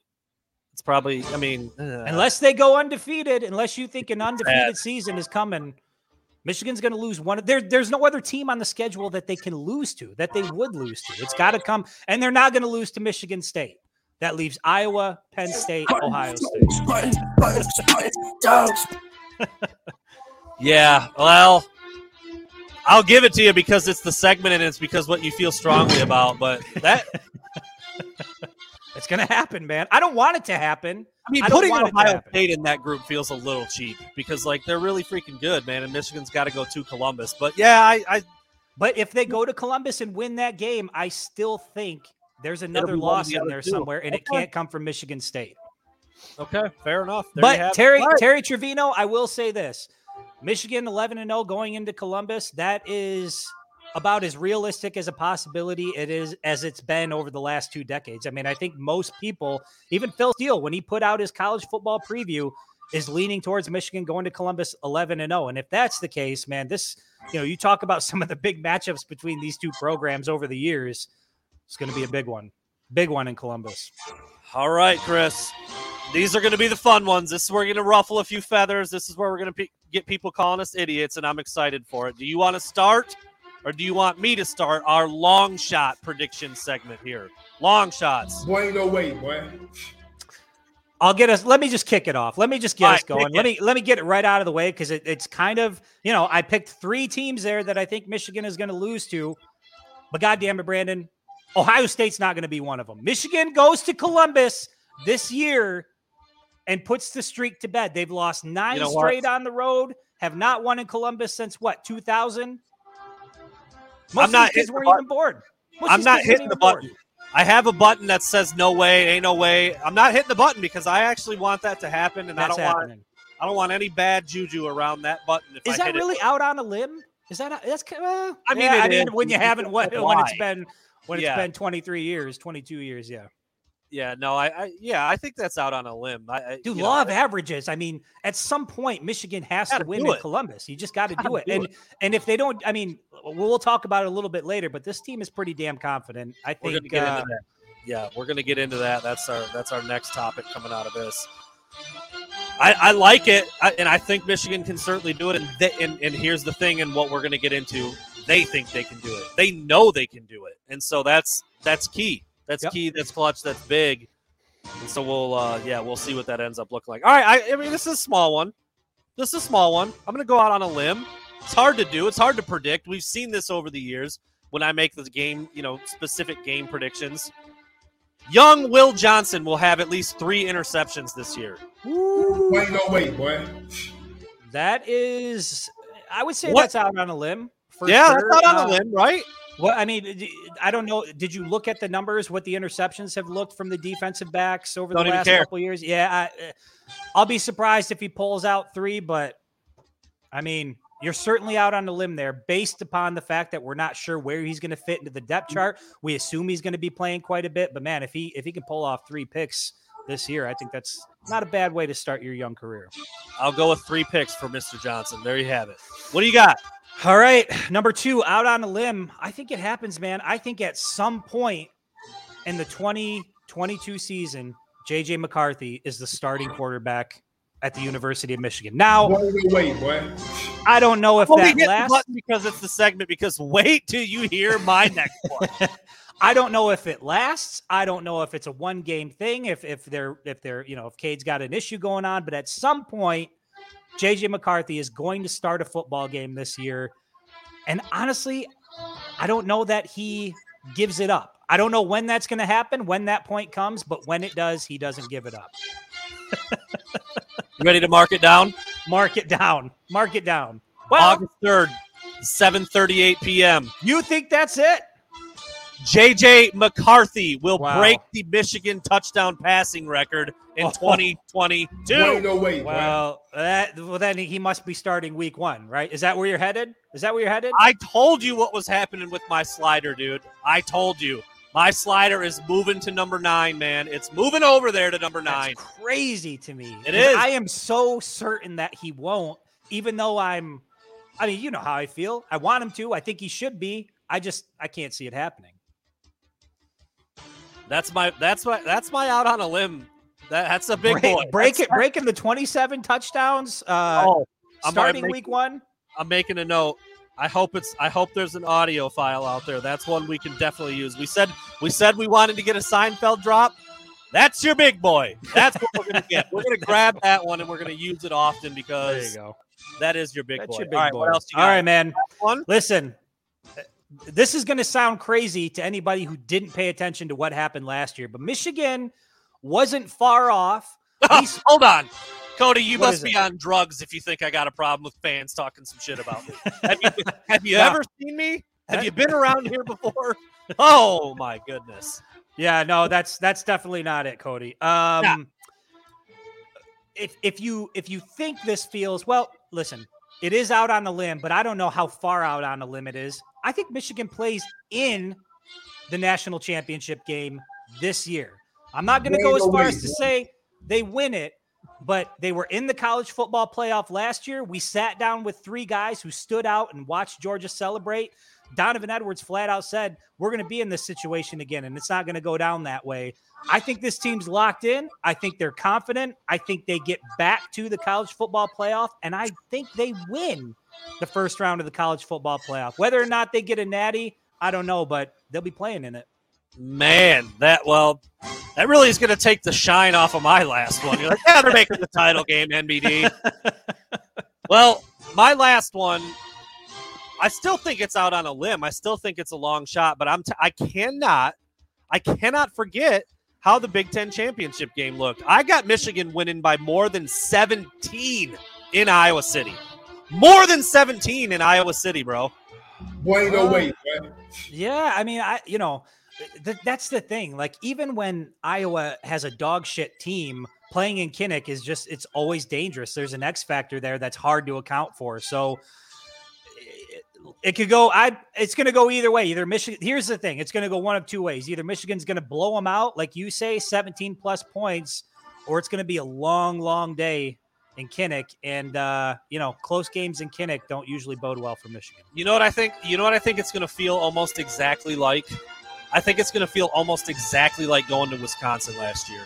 It's probably. I mean, uh, unless they go undefeated, unless you think an undefeated season is coming, Michigan's going to lose one. There, there's no other team on the schedule that they can lose to, that they would lose to. It's got to come, and they're not going to lose to Michigan State. That leaves Iowa, Penn State, Ohio State. Yeah. Well, I'll give it to you because it's the segment and it's because what you feel strongly about. But that, It's going to happen, man. I don't want it to happen. I mean, I putting Ohio. State in that group feels a little cheap because like they're really freaking good, man. And Michigan's got to go to Columbus. But yeah, I, I But if they go to Columbus and win that game, I still think there's another be one of loss in there two. somewhere, and it can't come from Michigan State. Okay, fair enough. There But. Terry All right. Terry Trevino, I will say this: Michigan 11 and 0 going into Columbus. That is about as realistic as a possibility it is as it's been over the last two decades. I mean, I think most people, even Phil Steele, when he put out his college football preview, is leaning towards Michigan going to Columbus 11 and 0. And if that's the case, man, this you know, you talk about some of the big matchups between these two programs over the years. It's going to be a big one, big one in Columbus. All right, Chris. These are going to be the fun ones. This is where we're going to ruffle a few feathers. This is where we're going to pe- get people calling us idiots, and I'm excited for it. Do you want to start, or do you want me to start our long shot prediction segment here? Long shots. Boy, ain't no way, boy. I'll get us. Let me just kick it off. Let me just get All us right, going. Let it. me let me get it right out of the way because it, it's kind of you know I picked three teams there that I think Michigan is going to lose to, but goddamn it, Brandon, Ohio State's not going to be one of them. Michigan goes to Columbus this year and puts the streak to bed. They've lost nine know what? straight on the road. Have not won in Columbus since what 2000. Most I'm not kids weren't even born. Most I'm not hitting the button. I have a button that says no way, ain't no way. I'm not hitting the button because I actually want that to happen, and That's I don't want happening. I don't want any bad juju around that button. If Is I that hit it. really out on a limb? Is that that's ki- well, I mean, yeah, I mean is. when you haven't when, when it's been when it's Yeah. been 23 years, 22 years, yeah. Yeah, no, I, I yeah, I think that's out on a limb. I, I, Dude, law know, of averages. I mean, at some point Michigan has to win in. Columbus. You just got to do it. do and it. and if they don't, I mean, we'll, we'll talk about it a little bit later, but this team is pretty damn confident. I we're think gonna get uh, into that. Yeah, we're gonna get into that. That's our that's our next topic coming out of this. I, I like it, I, and I think Michigan can certainly do it. And, they, and and here's the thing, and what we're going to get into, they think they can do it. They know they can do it, and so that's that's key. That's Yep. key. That's clutch. That's big. And so we'll, uh, yeah, we'll see what that ends up looking like. All right, I, I mean, this is a small one. This is a small one. I'm going to go out on a limb. It's hard to do. It's hard to predict. We've seen this over the years when I make the game, you know, specific game predictions. Young Will Johnson will have at least three interceptions this year. Wait, no wait, boy. That is, I would say What? that's out on a limb. For yeah, sure. that's out on Uh, a limb, right? Well, I mean, I don't know. Did you look at the numbers? What the interceptions have looked from the defensive backs over Don't the last care. couple years? Yeah, I, uh, I'll be surprised if he pulls out three. But I mean, you're certainly out on the limb there, based upon the fact that we're not sure where he's going to fit into the depth Mm. chart. We assume he's going to be playing quite a bit, but man, if he if he can pull off three picks this year, I think that's not a bad way to start your young career. I'll go with three picks for Mr. Johnson. There you have it. What do you got? All right, number two, out on a limb. I think it happens, man. I think at some point in the 2022 season, JJ McCarthy is the starting quarterback at the University of Michigan. Now, Wait, no wait, boy. I don't know if Well, that lasts. because it's the segment. Because wait till you hear my next one. I don't know if it lasts. I don't know if it's a one game thing. If if they're if they're you know if Cade's got an issue going on, but at some point, JJ McCarthy is going to start a football game this year, and honestly, I don't know that he gives it up. I don't know when that's going to happen, when that point comes, but when it does, he doesn't give it up. You ready to mark it down? Mark it down. Mark it down. Well, August third, seven thirty-eight p.m. you think that's it? JJ McCarthy will Wow. break the Michigan touchdown passing record in Oh. 2022. Wait, no wait. Well, that well then he must be starting week one, right? Is that where you're headed? Is that where you're headed? I told you what was happening with my slider, dude. I told you. My slider is moving to number nine, man. It's moving over there to number nine. That's crazy to me. It 'Cause is. I am so certain that he won't, even though I'm. I mean, you know how I feel. I want him to. I think he should be. I just I can't see it happening. That's my that's my that's my out on a limb. That, that's a big break, boy. break That's- it, breaking the 27 touchdowns. Uh, Oh, I'm- starting week one. I'm making a note. I hope it's. I hope there's an audio file out there. That's one we can definitely use. We said we said we wanted to get a Seinfeld drop. That's your big boy. That's what we're gonna get. We're gonna grab that one and we're gonna use it often because go. that is your big That's boy. your big All right, boy. what else you got? right, man. Listen, this is going to sound crazy to anybody who didn't pay attention to what happened last year, but Michigan wasn't far off. Hold on, Cody. You What must be it? on drugs if you think I got a problem with fans talking some shit about me. have you, have you No. ever seen me? Have you been around here before? Oh my goodness. Yeah, no, that's that's definitely not it, Cody. Um if if you if you think this feels well, listen, it is out on the limb, but I don't know how far out on the limb it is. I think Michigan plays in the national championship game this year. I'm not going to go as far as to say they win it, but they were in the college football playoff last year. We sat down with three guys who stood out and watched Georgia celebrate. Donovan Edwards flat out said, We're going to be in this situation again, and it's not going to go down that way. I think this team's locked in. I think they're confident. I think they get back to the college football playoff, and I think they win the first round of the college football playoff. Whether or not they get a natty, I don't know, but they'll be playing in it. Man, that well, that really is going to take the shine off of my last one. You're like, yeah, they're making the title game, NBD. well, my last one, I still think it's out on a limb. I still think it's a long shot, but I'm t- I cannot, I cannot forget how the Big Ten championship game looked. I got Michigan winning by more than 17 in Iowa City. More than 17 in Iowa City, bro. Boy, no wait. Yeah, I mean, I you know, th- that's the thing. Like even when Iowa has a dog shit team, playing in Kinnick is just it's always dangerous. There's an X factor there that's hard to account for. So it, it could go. I it's going to go either way. Either Michigan. Here's the thing. It's going to go one of two ways. Either Michigan's going to blow them out, like you say, 17 plus points, or it's going to be a long, long day in Kinnick. And uh, you know, close games in Kinnick don't usually bode well for Michigan. You know what I think? You know what I think it's going to feel almost exactly like. I think it's going to feel almost exactly like going to Wisconsin last year.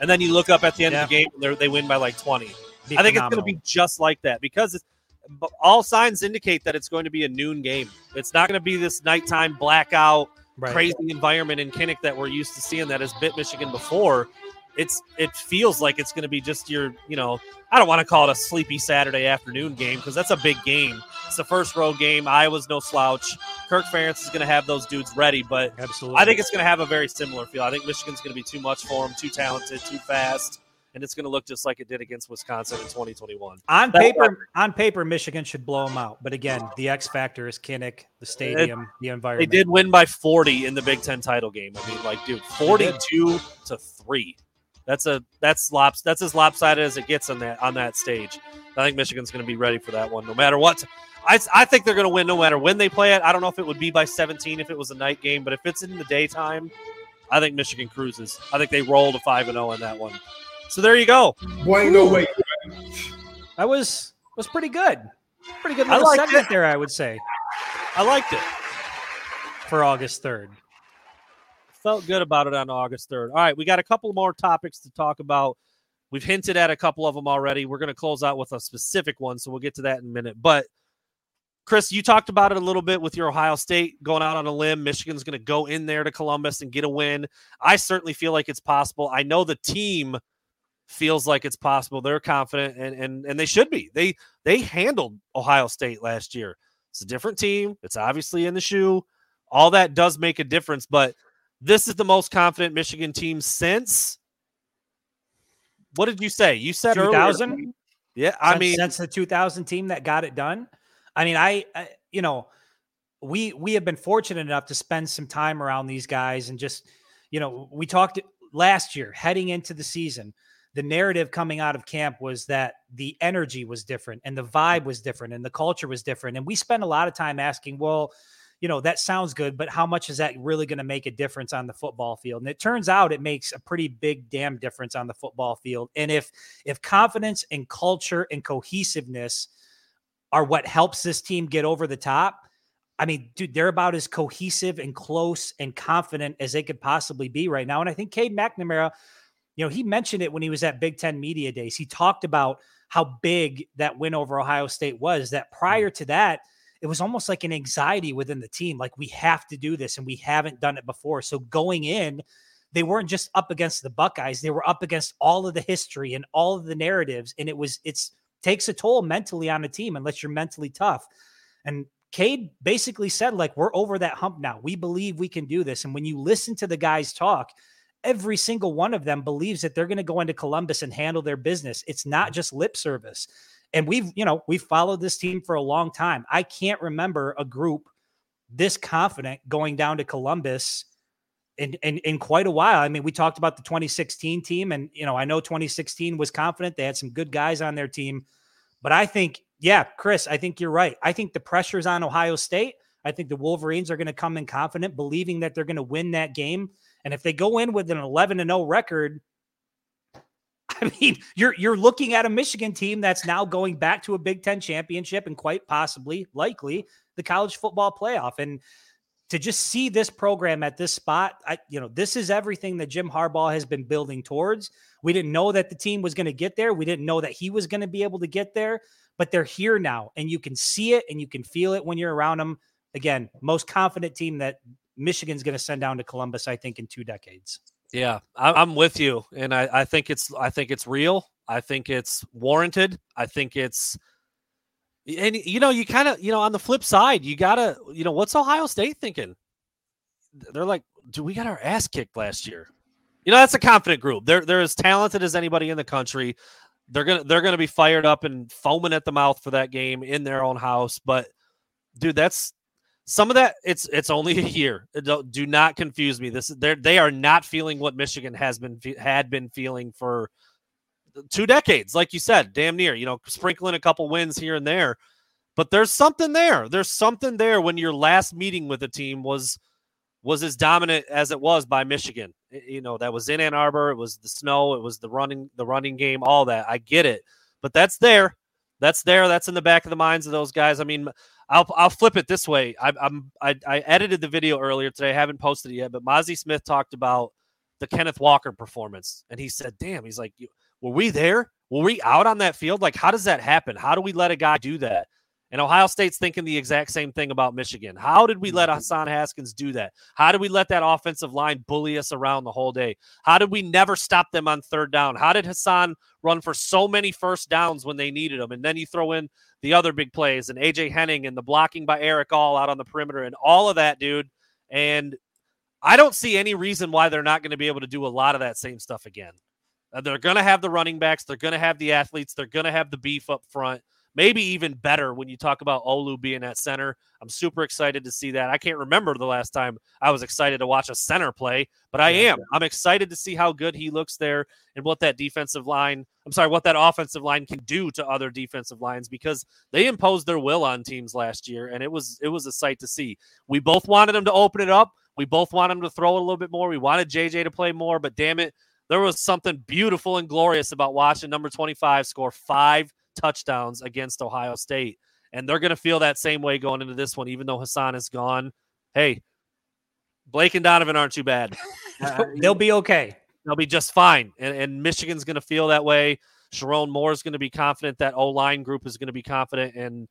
and then you look up at the end Yeah. of the game and they're- win by like 20. I think it's going to be just like that because it's, all signs indicate that it's going to be a noon game. It's not going to be this nighttime blackout Right. crazy environment in Kinnick that we're used to seeing that has bit Michigan before. It's it feels like it's going to be just your you know I don't want to call it a sleepy Saturday afternoon game because that's a big game. It's the first road game. Iowa's no slouch. Kirk Ferentz is going to have those dudes ready, but Absolutely. I think it's going to have a very similar feel. I think Michigan's going to be too much for them, too talented, too fast, and it's going to look just like it did against Wisconsin in 2021. on That's paper. On paper, Michigan should blow them out. But again, the X factor is Kinnick, the stadium, the environment. They did win by 40 in the Big Ten title game. I mean, like, dude, 42 to three. That's a that's lops that's as lopsided as it gets on that on that stage. I think Michigan's going to be ready for that one, no matter what. I, I think they're going to win no matter when they play it. I don't know if it would be by 17 if it was a night game, but if it's in the daytime, I think Michigan cruises. I think they roll to five and oh zero in that one. So there you go. Boy, ain't no way. That was was pretty good. Pretty good I little segment it. there, I would say, I liked it. for August third. Felt good about it on August 3rd. All right, we got a couple more topics to talk about. We've hinted at a couple of them already. We're going to close out with a specific one, so we'll get to that in a minute. But Chris, you talked about it a little bit with your Ohio State going out on a limb. Michigan's going to go in there to Columbus and get a win. I certainly feel like it's possible. I know the team feels like it's possible. They're confident and and and they should be. They they handled Ohio State last year. It's a different team. It's obviously in the shoe. All that does make a difference, but this is the most confident Michigan team since. What did you say? You said earlier- 2000? Yeah, I Since- mean, since the 2000 team that got it done. I mean, I, I you know, we we have been fortunate enough to spend some time around these guys and just, you know, we talked last year heading into the season. The narrative coming out of camp was that the energy was different and the vibe was different and the culture was different. And we spent a lot of time asking, well, you know, that sounds good, but how much is that really going to make a difference on the football field? And it turns out it makes a pretty big damn difference on the football field. And if if confidence and culture and cohesiveness are what helps this team get over the top, I mean, dude, they're about as cohesive and close and confident as they could possibly be right now. And I think Cade McNamara, you know, he mentioned it when he was at Big Ten Media Days. He talked about how big that win over Ohio State was. That hmm. prior to that, it was almost like an anxiety within the team. Like, we have to do this and we haven't done it before. So going in, they weren't just up against the Buckeyes, they were up against all of the history and all of the narratives. And it was, it's, takes a toll mentally on a team unless you're mentally tough. And Cade basically said, like, we're over that hump now. We believe we can do this. And when you listen to the guys talk, every single one of them believes that they're going to go into Columbus and handle their business. It's not just lip service. And we've, you know, we've followed this team for a long time. I can't remember a group this confident going down to Columbus in, in, in quite a while. I mean, we talked about the 2016 team, and you know, I know 2016 was confident. They had some good guys on their team, but I think, yeah, Chris, I think you're right. I think the pressure's on Ohio State. I think the Wolverines are going to come in confident, believing that they're going to win that game. And if they go in with an 11 and 0 record, I mean, you're you're looking at a Michigan team that's now going back to a Big Ten championship and quite possibly, likely, the college football playoff. And to just see this program at this spot, I you know, this is everything that Jim Harbaugh has been building towards. We didn't know that the team was going to get there. We didn't know that he was going to be able to get there, but they're here now, and you can see it and you can feel it when you're around them. Again, most confident team that Michigan's going to send down to Columbus, I think, in two decades. Yeah, I'm with you, and I, I think it's I think it's real. I think it's warranted. I think it's, and you know, you kind of you know on the flip side, you gotta you know what's Ohio State thinking? They're like, do we got our ass kicked last year? You know, that's a confident group. They're they're as talented as anybody in the country. They're gonna they're gonna be fired up and foaming at the mouth for that game in their own house. But dude, that's some of that it's it's only a year. Uh, don't- do not confuse me. This is they they are not feeling what michigan has been had been feeling for two decades like you said damn near you know sprinkling a couple wins here and there. But there's something there. There's something there when your last meeting with a team was was as dominant as it was by michigan. You know that was in ann arbor. It was the snow. It was the running the running game all that. I get it. But that's there. That's there. That's in the back of the minds of those guys. I mean I'll I'll flip it this way. I, I'm I, I edited the video earlier today. I haven't posted it yet, but Mazi Smith talked about the Kenneth Walker performance, and he said, "Damn," he's like, "Were we there? Were we out on that field? Like, how does that happen? How do we let a guy do that?" And Ohio State's thinking the exact same thing about Michigan. How did we let Hassan Haskins do that? How did we let that offensive line bully us around the whole day? How did we never stop them on third down? How did Hassan run for so many first downs when they needed them? And then you throw in the other big plays and AJ Henning and the blocking by Erick All out on the perimeter and all of that, dude. And I don't see any reason why they're not going to be able to do a lot of that same stuff again. Uh, they're going to have the running backs, they're going to have the athletes, they're going to have the beef up front maybe even better when you talk about Olu being at center. I'm super excited to see that. I can't remember the last time I was excited to watch a center play, but I am. I'm excited to see how good he looks there and what that defensive line, I'm sorry, what that offensive line can do to other defensive lines because they imposed their will on teams last year and it was it was a sight to see. We both wanted them to open it up. We both wanted them to throw it a little bit more. We wanted JJ to play more, but damn it, there was something beautiful and glorious about watching number 25 score five touchdowns against Ohio State. And they're going to feel that same way going into this one, even though Hassan is gone. Hey, Blake and Donovan aren't too bad. They'll be okay. They'll be just fine. And, and Michigan's going to feel that way. Sherrone Moore is going to be confident. That O line group is going to be confident. And,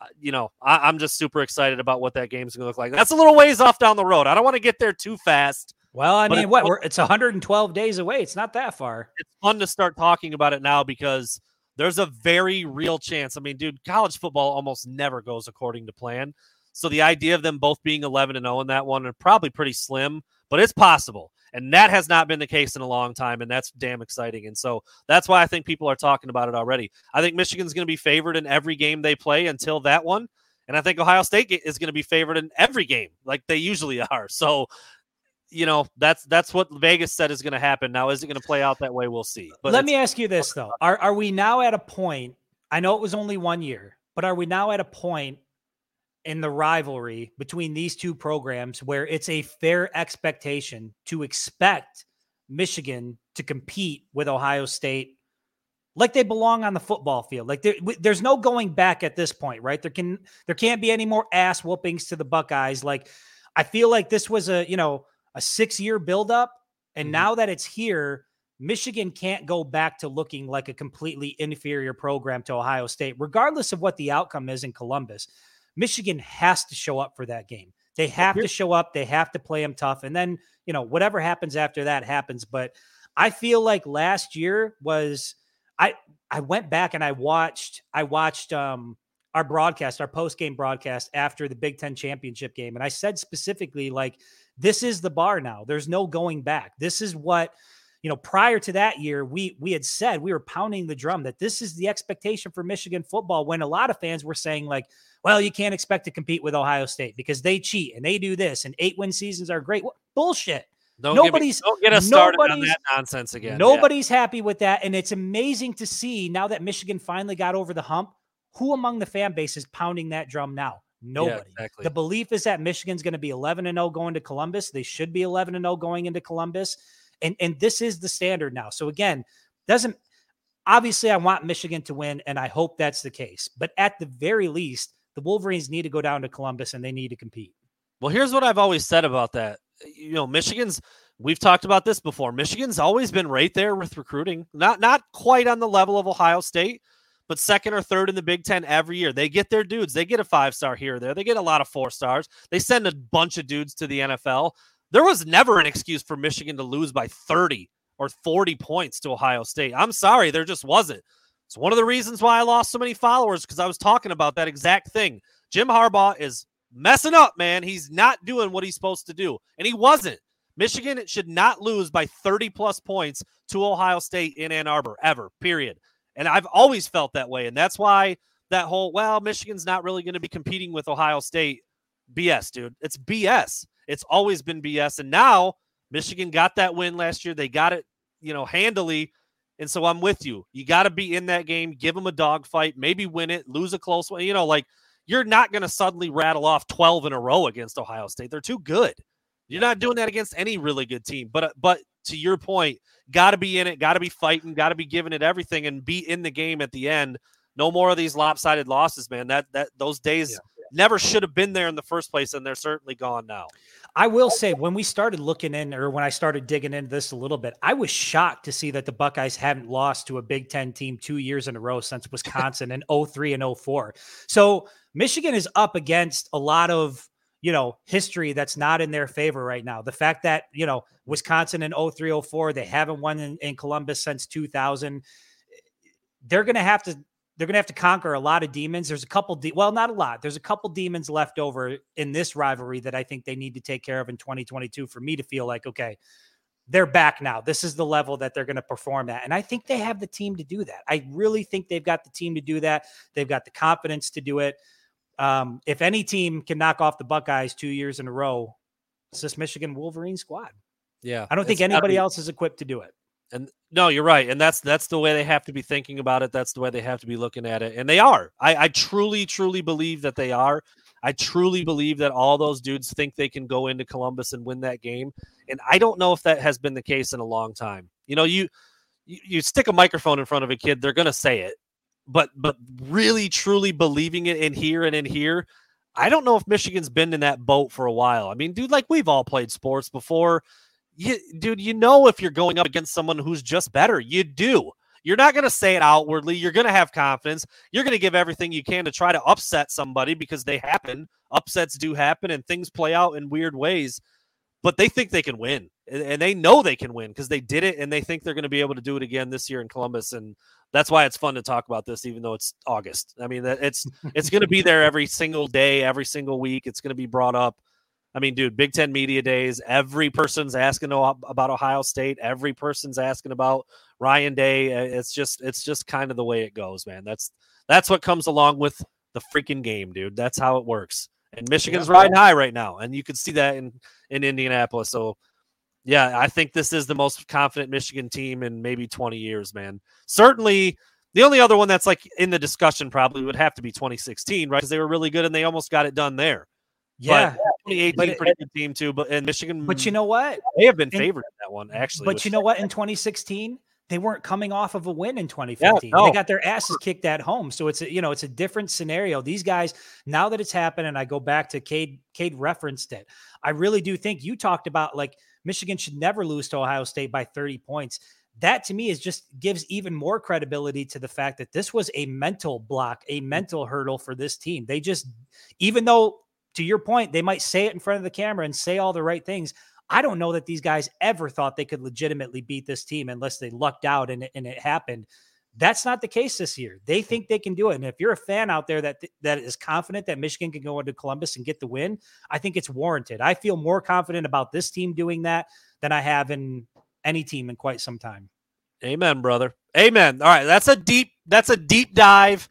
uh, you know, I, am just super excited about what that game's going to look like. That's a little ways off down the road. I don't want to get there too fast. Well, I mean, what? We're, it's 112 days away. It's not that far. It's fun to start talking about it now because – there's a very real chance. I mean, dude, college football almost never goes according to plan. So the idea of them both being 11 and 0 in that one are probably pretty slim, but it's possible. And that has not been the case in a long time, and that's damn exciting. And so that's why I think people are talking about it already. I think Michigan's going to be favored in every game they play until that one. And I think Ohio State is going to be favored in every game, like they usually are. So you know that's that's what Vegas said is going to happen. Now, is it going to play out that way? We'll see. But let me ask you this though: Are are we now at a point? I know it was only one year, but are we now at a point in the rivalry between these two programs where it's a fair expectation to expect Michigan to compete with Ohio State like they belong on the football field. Like there, there's no going back at this point, right? There can there can't be any more ass whoopings to the Buckeyes. Like I feel like this was a you know a six year buildup. And mm-hmm. now that it's here, Michigan can't go back to looking like a completely inferior program to Ohio State, regardless of what the outcome is in Columbus. Michigan has to show up for that game. They have to show up. They have to play them tough. And then, you know, whatever happens after that happens. But I feel like last year was I I went back and I watched I watched um our broadcast, our post game broadcast after the Big Ten championship game. And I said specifically, like, this is the bar now. There's no going back. This is what you know prior to that year we we had said we were pounding the drum that this is the expectation for Michigan football when a lot of fans were saying like well you can't expect to compete with Ohio State because they cheat and they do this and eight win seasons are great bullshit don't nobody's get me, don't get us started on that nonsense again nobody's yeah. happy with that and it's amazing to see now that Michigan finally got over the hump who among the fan base is pounding that drum now Nobody. Yeah, exactly. The belief is that Michigan's going to be 11 and 0 going to Columbus. They should be 11 and 0 going into Columbus. And and this is the standard now. So again, doesn't obviously I want Michigan to win and I hope that's the case. But at the very least, the Wolverines need to go down to Columbus and they need to compete. Well, here's what I've always said about that. You know, Michigan's we've talked about this before. Michigan's always been right there with recruiting. Not not quite on the level of Ohio State, but second or third in the Big Ten every year. They get their dudes. They get a five star here or there. They get a lot of four stars. They send a bunch of dudes to the NFL. There was never an excuse for Michigan to lose by 30 or 40 points to Ohio State. I'm sorry, there just wasn't. It's one of the reasons why I lost so many followers because I was talking about that exact thing. Jim Harbaugh is messing up, man. He's not doing what he's supposed to do, and he wasn't. Michigan should not lose by 30 plus points to Ohio State in Ann Arbor ever, period. And I've always felt that way. And that's why that whole, well, Michigan's not really going to be competing with Ohio State BS, dude. It's BS. It's always been BS. And now Michigan got that win last year. They got it, you know, handily. And so I'm with you. You got to be in that game, give them a dogfight, maybe win it, lose a close one. You know, like you're not going to suddenly rattle off 12 in a row against Ohio State. They're too good. You're not doing that against any really good team. But uh, but to your point, got to be in it, got to be fighting, got to be giving it everything, and be in the game at the end. No more of these lopsided losses, man. That that those days yeah. never should have been there in the first place, and they're certainly gone now. I will say when we started looking in or when I started digging into this a little bit, I was shocked to see that the Buckeyes haven't lost to a Big 10 team 2 years in a row since Wisconsin in 03 and 04. So, Michigan is up against a lot of you know, history that's not in their favor right now. The fact that, you know, Wisconsin in 03, 04, they haven't won in, in Columbus since 2000. They're going to have to they're going to have to conquer a lot of demons. There's a couple, de- well, not a lot. There's a couple demons left over in this rivalry that I think they need to take care of in 2022 for me to feel like, okay, they're back now. This is the level that they're going to perform at. And I think they have the team to do that. I really think they've got the team to do that. They've got the confidence to do it. Um, if any team can knock off the Buckeyes two years in a row, it's this Michigan Wolverine squad. Yeah. I don't think anybody else is equipped to do it. And no, you're right. And that's that's the way they have to be thinking about it. That's the way they have to be looking at it. And they are. I, I truly, truly believe that they are. I truly believe that all those dudes think they can go into Columbus and win that game. And I don't know if that has been the case in a long time. You know, you you, you stick a microphone in front of a kid, they're gonna say it. But but really truly believing it in here and in here, I don't know if Michigan's been in that boat for a while. I mean, dude, like we've all played sports before you, dude, you know if you're going up against someone who's just better. You do. You're not going to say it outwardly. You're going to have confidence. You're going to give everything you can to try to upset somebody because they happen. Upsets do happen and things play out in weird ways. But they think they can win, and they know they can win because they did it, and they think they're going to be able to do it again this year in Columbus. And that's why it's fun to talk about this, even though it's August. I mean, it's it's going to be there every single day, every single week. It's going to be brought up. I mean, dude, Big Ten media days. Every person's asking about Ohio State. Every person's asking about Ryan Day. Uh, it's just, it's just kind of the way it goes, man. That's that's what comes along with the freaking game, dude. That's how it works. And Michigan's yeah. riding high right now, and you can see that in in Indianapolis. So, yeah, I think this is the most confident Michigan team in maybe 20 years, man. Certainly. The only other one that's like in the discussion probably would have to be 2016, right? Because they were really good and they almost got it done there. Yeah, but 2018 pretty good team too. But in Michigan, but you know what? They have been favored in, in that one actually. But you know what? In 2016, they weren't coming off of a win in 2015. Yeah, no. They got their asses kicked at home. So it's a, you know, it's a different scenario. These guys, now that it's happened, and I go back to Cade, Cade referenced it. I really do think you talked about like Michigan should never lose to Ohio State by 30 points. That to me is just gives even more credibility to the fact that this was a mental block, a mm-hmm. mental hurdle for this team. They just, even though to your point, they might say it in front of the camera and say all the right things. I don't know that these guys ever thought they could legitimately beat this team unless they lucked out and it, and it happened. That's not the case this year. They think they can do it. And if you're a fan out there that that is confident that Michigan can go into Columbus and get the win, I think it's warranted. I feel more confident about this team doing that than I have in any team in quite some time. Amen, brother. Amen. All right, that's a deep that's a deep dive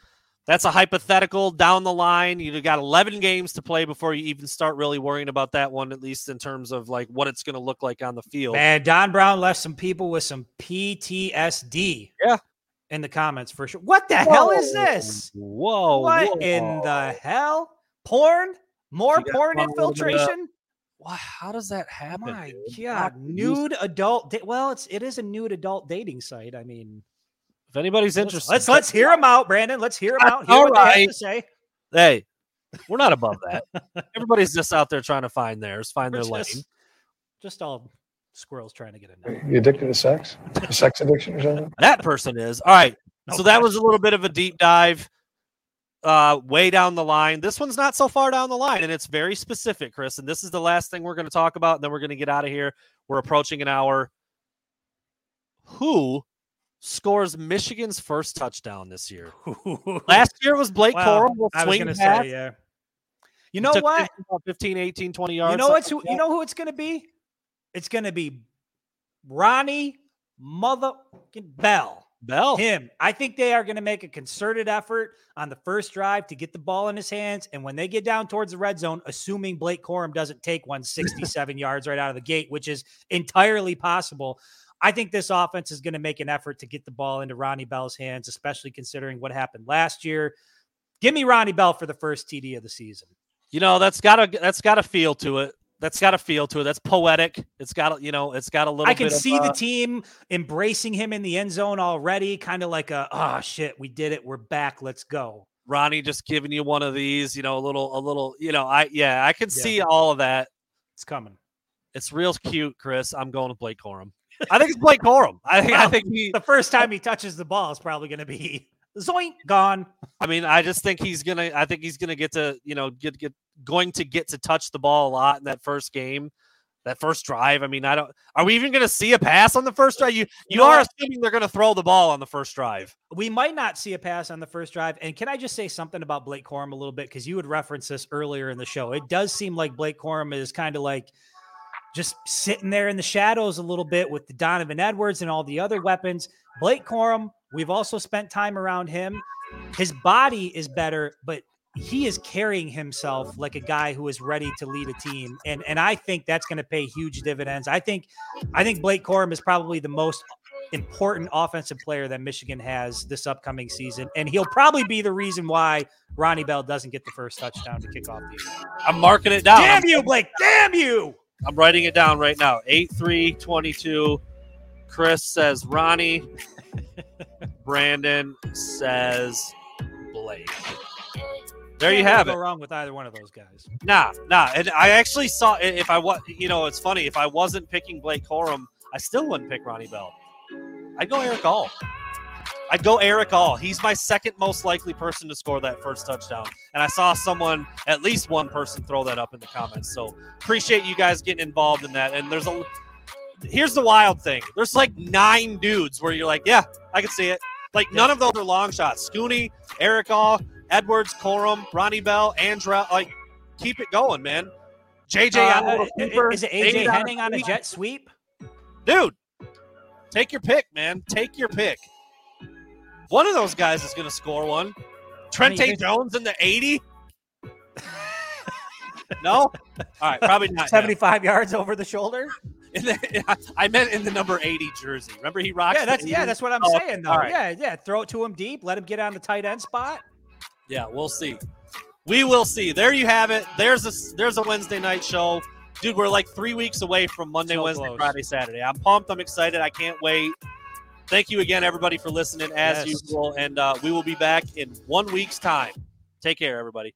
that's a hypothetical down the line. You've got 11 games to play before you even start really worrying about that one, at least in terms of like what it's going to look like on the field. And Don Brown left some people with some PTSD. Yeah. In the comments for sure. What the whoa. hell is this? Whoa. What whoa. in the hell? Porn? More porn infiltration? Wow, how does that happen? Oh my dude? God, nude adult. well, it's it is a nude adult dating site. I mean, if anybody's interested, let's let's hear them out, Brandon. Let's hear them out. Hear All what right. they have to say. Hey, we're not above that. Everybody's just out there trying to find theirs, find we're their just, lane. Just all squirrels trying to get in there. You addicted to sex? A sex addiction or something? That person is. All right. So that was a little bit of a deep dive uh way down the line. This one's not so far down the line and it's very specific, Chris. And this is the last thing we're going to talk about. And then we're going to get out of here. We're approaching an hour. Who scores Michigan's first touchdown this year. Last year was Blake well, Corum. I was going to say, yeah. You know what? 15, 18, 20 yards. You know what's who, you know who it's going to be? It's going to be Ronnie motherfucking Bell. Bell. Him. I think they are going to make a concerted effort on the first drive to get the ball in his hands. And when they get down towards the red zone, assuming Blake Corum doesn't take 167 yards right out of the gate, which is entirely possible, I think this offense is going to make an effort to get the ball into Ronnie Bell's hands, especially considering what happened last year. Give me Ronnie Bell for the first TD of the season. You know, that's got a that's got a feel to it. That's got a feel to it. That's poetic. It's got a, you know, it's got a little. I can see of, uh, the team embracing him in the end zone already, kind of like a oh shit, we did it, we're back, let's go. Ronnie just giving you one of these, you know, a little, a little, you know, I yeah, I can yeah. see all of that. It's coming. It's real cute, Chris. I'm going to Blake Corum. I think it's Blake Corum. I think I think he. The first time he touches the ball is probably going to be zoink gone. I mean, I just think he's gonna. I think he's gonna get to you know get get going to get to touch the ball a lot in that first game, that first drive. I mean, I don't. Are we even gonna see a pass on the first drive? You you, know are what? assuming they're gonna throw the ball on the first drive. We might not see a pass on the first drive. And can I just say something about Blake Corum a little bit? Because you had referenced this earlier in the show. It does seem like Blake Corum is kind of like just sitting there in the shadows a little bit with the Donovan Edwards and all the other weapons. Blake Corum, we've also spent time around him. His body is better, but he is carrying himself like a guy who is ready to lead a team. And and I think that's going to pay huge dividends. I think I think Blake Corum is probably the most important offensive player that Michigan has this upcoming season. And he'll probably be the reason why Ronnie Bell doesn't get the first touchdown to kick off the year. I'm marking it down. Damn you, Blake. Damn you. I'm writing it down right now. 8 3 22. Chris says Ronnie. Brandon says Blake. There you have go it. wrong with either one of those guys. Nah, nah. And I actually saw if I was, you know, it's funny. If I wasn't picking Blake Corum, I still wouldn't pick Ronnie Bell. I'd go Erick All. I'd go Erick All. He's my second most likely person to score that first touchdown. And I saw someone, at least one person, throw that up in the comments. So appreciate you guys getting involved in that. And there's a, here's the wild thing. There's like nine dudes where you're like, yeah, I can see it. Like none of those are long shots. Scooney, Erick All, Edwards, Corum, Ronnie Bell, Andrel. Like, keep it going, man. JJ on a Uh, keeper, is it AJ Henning on a jet sweep? Dude, take your pick, man. Take your pick. One of those guys is going to score one. Trente I mean, Jones in the 80? no? All right, probably not. him. 75 yards over the shoulder? In the, I meant in the number 80 jersey. Remember he rocked Yeah, that's yeah, that's what I'm Oh, saying though. right. Yeah, yeah. Throw it to him deep, let him get on the tight end spot. Yeah, we'll see. We will see. There you have it. There's a there's a Wednesday night show. Dude, we're like three weeks away from Monday, So Wednesday, close. Friday, Saturday. I'm pumped. I'm excited. I can't wait. Thank you again, everybody, for listening as Yes. usual. And uh, we will be back in one week's time. Take care, everybody.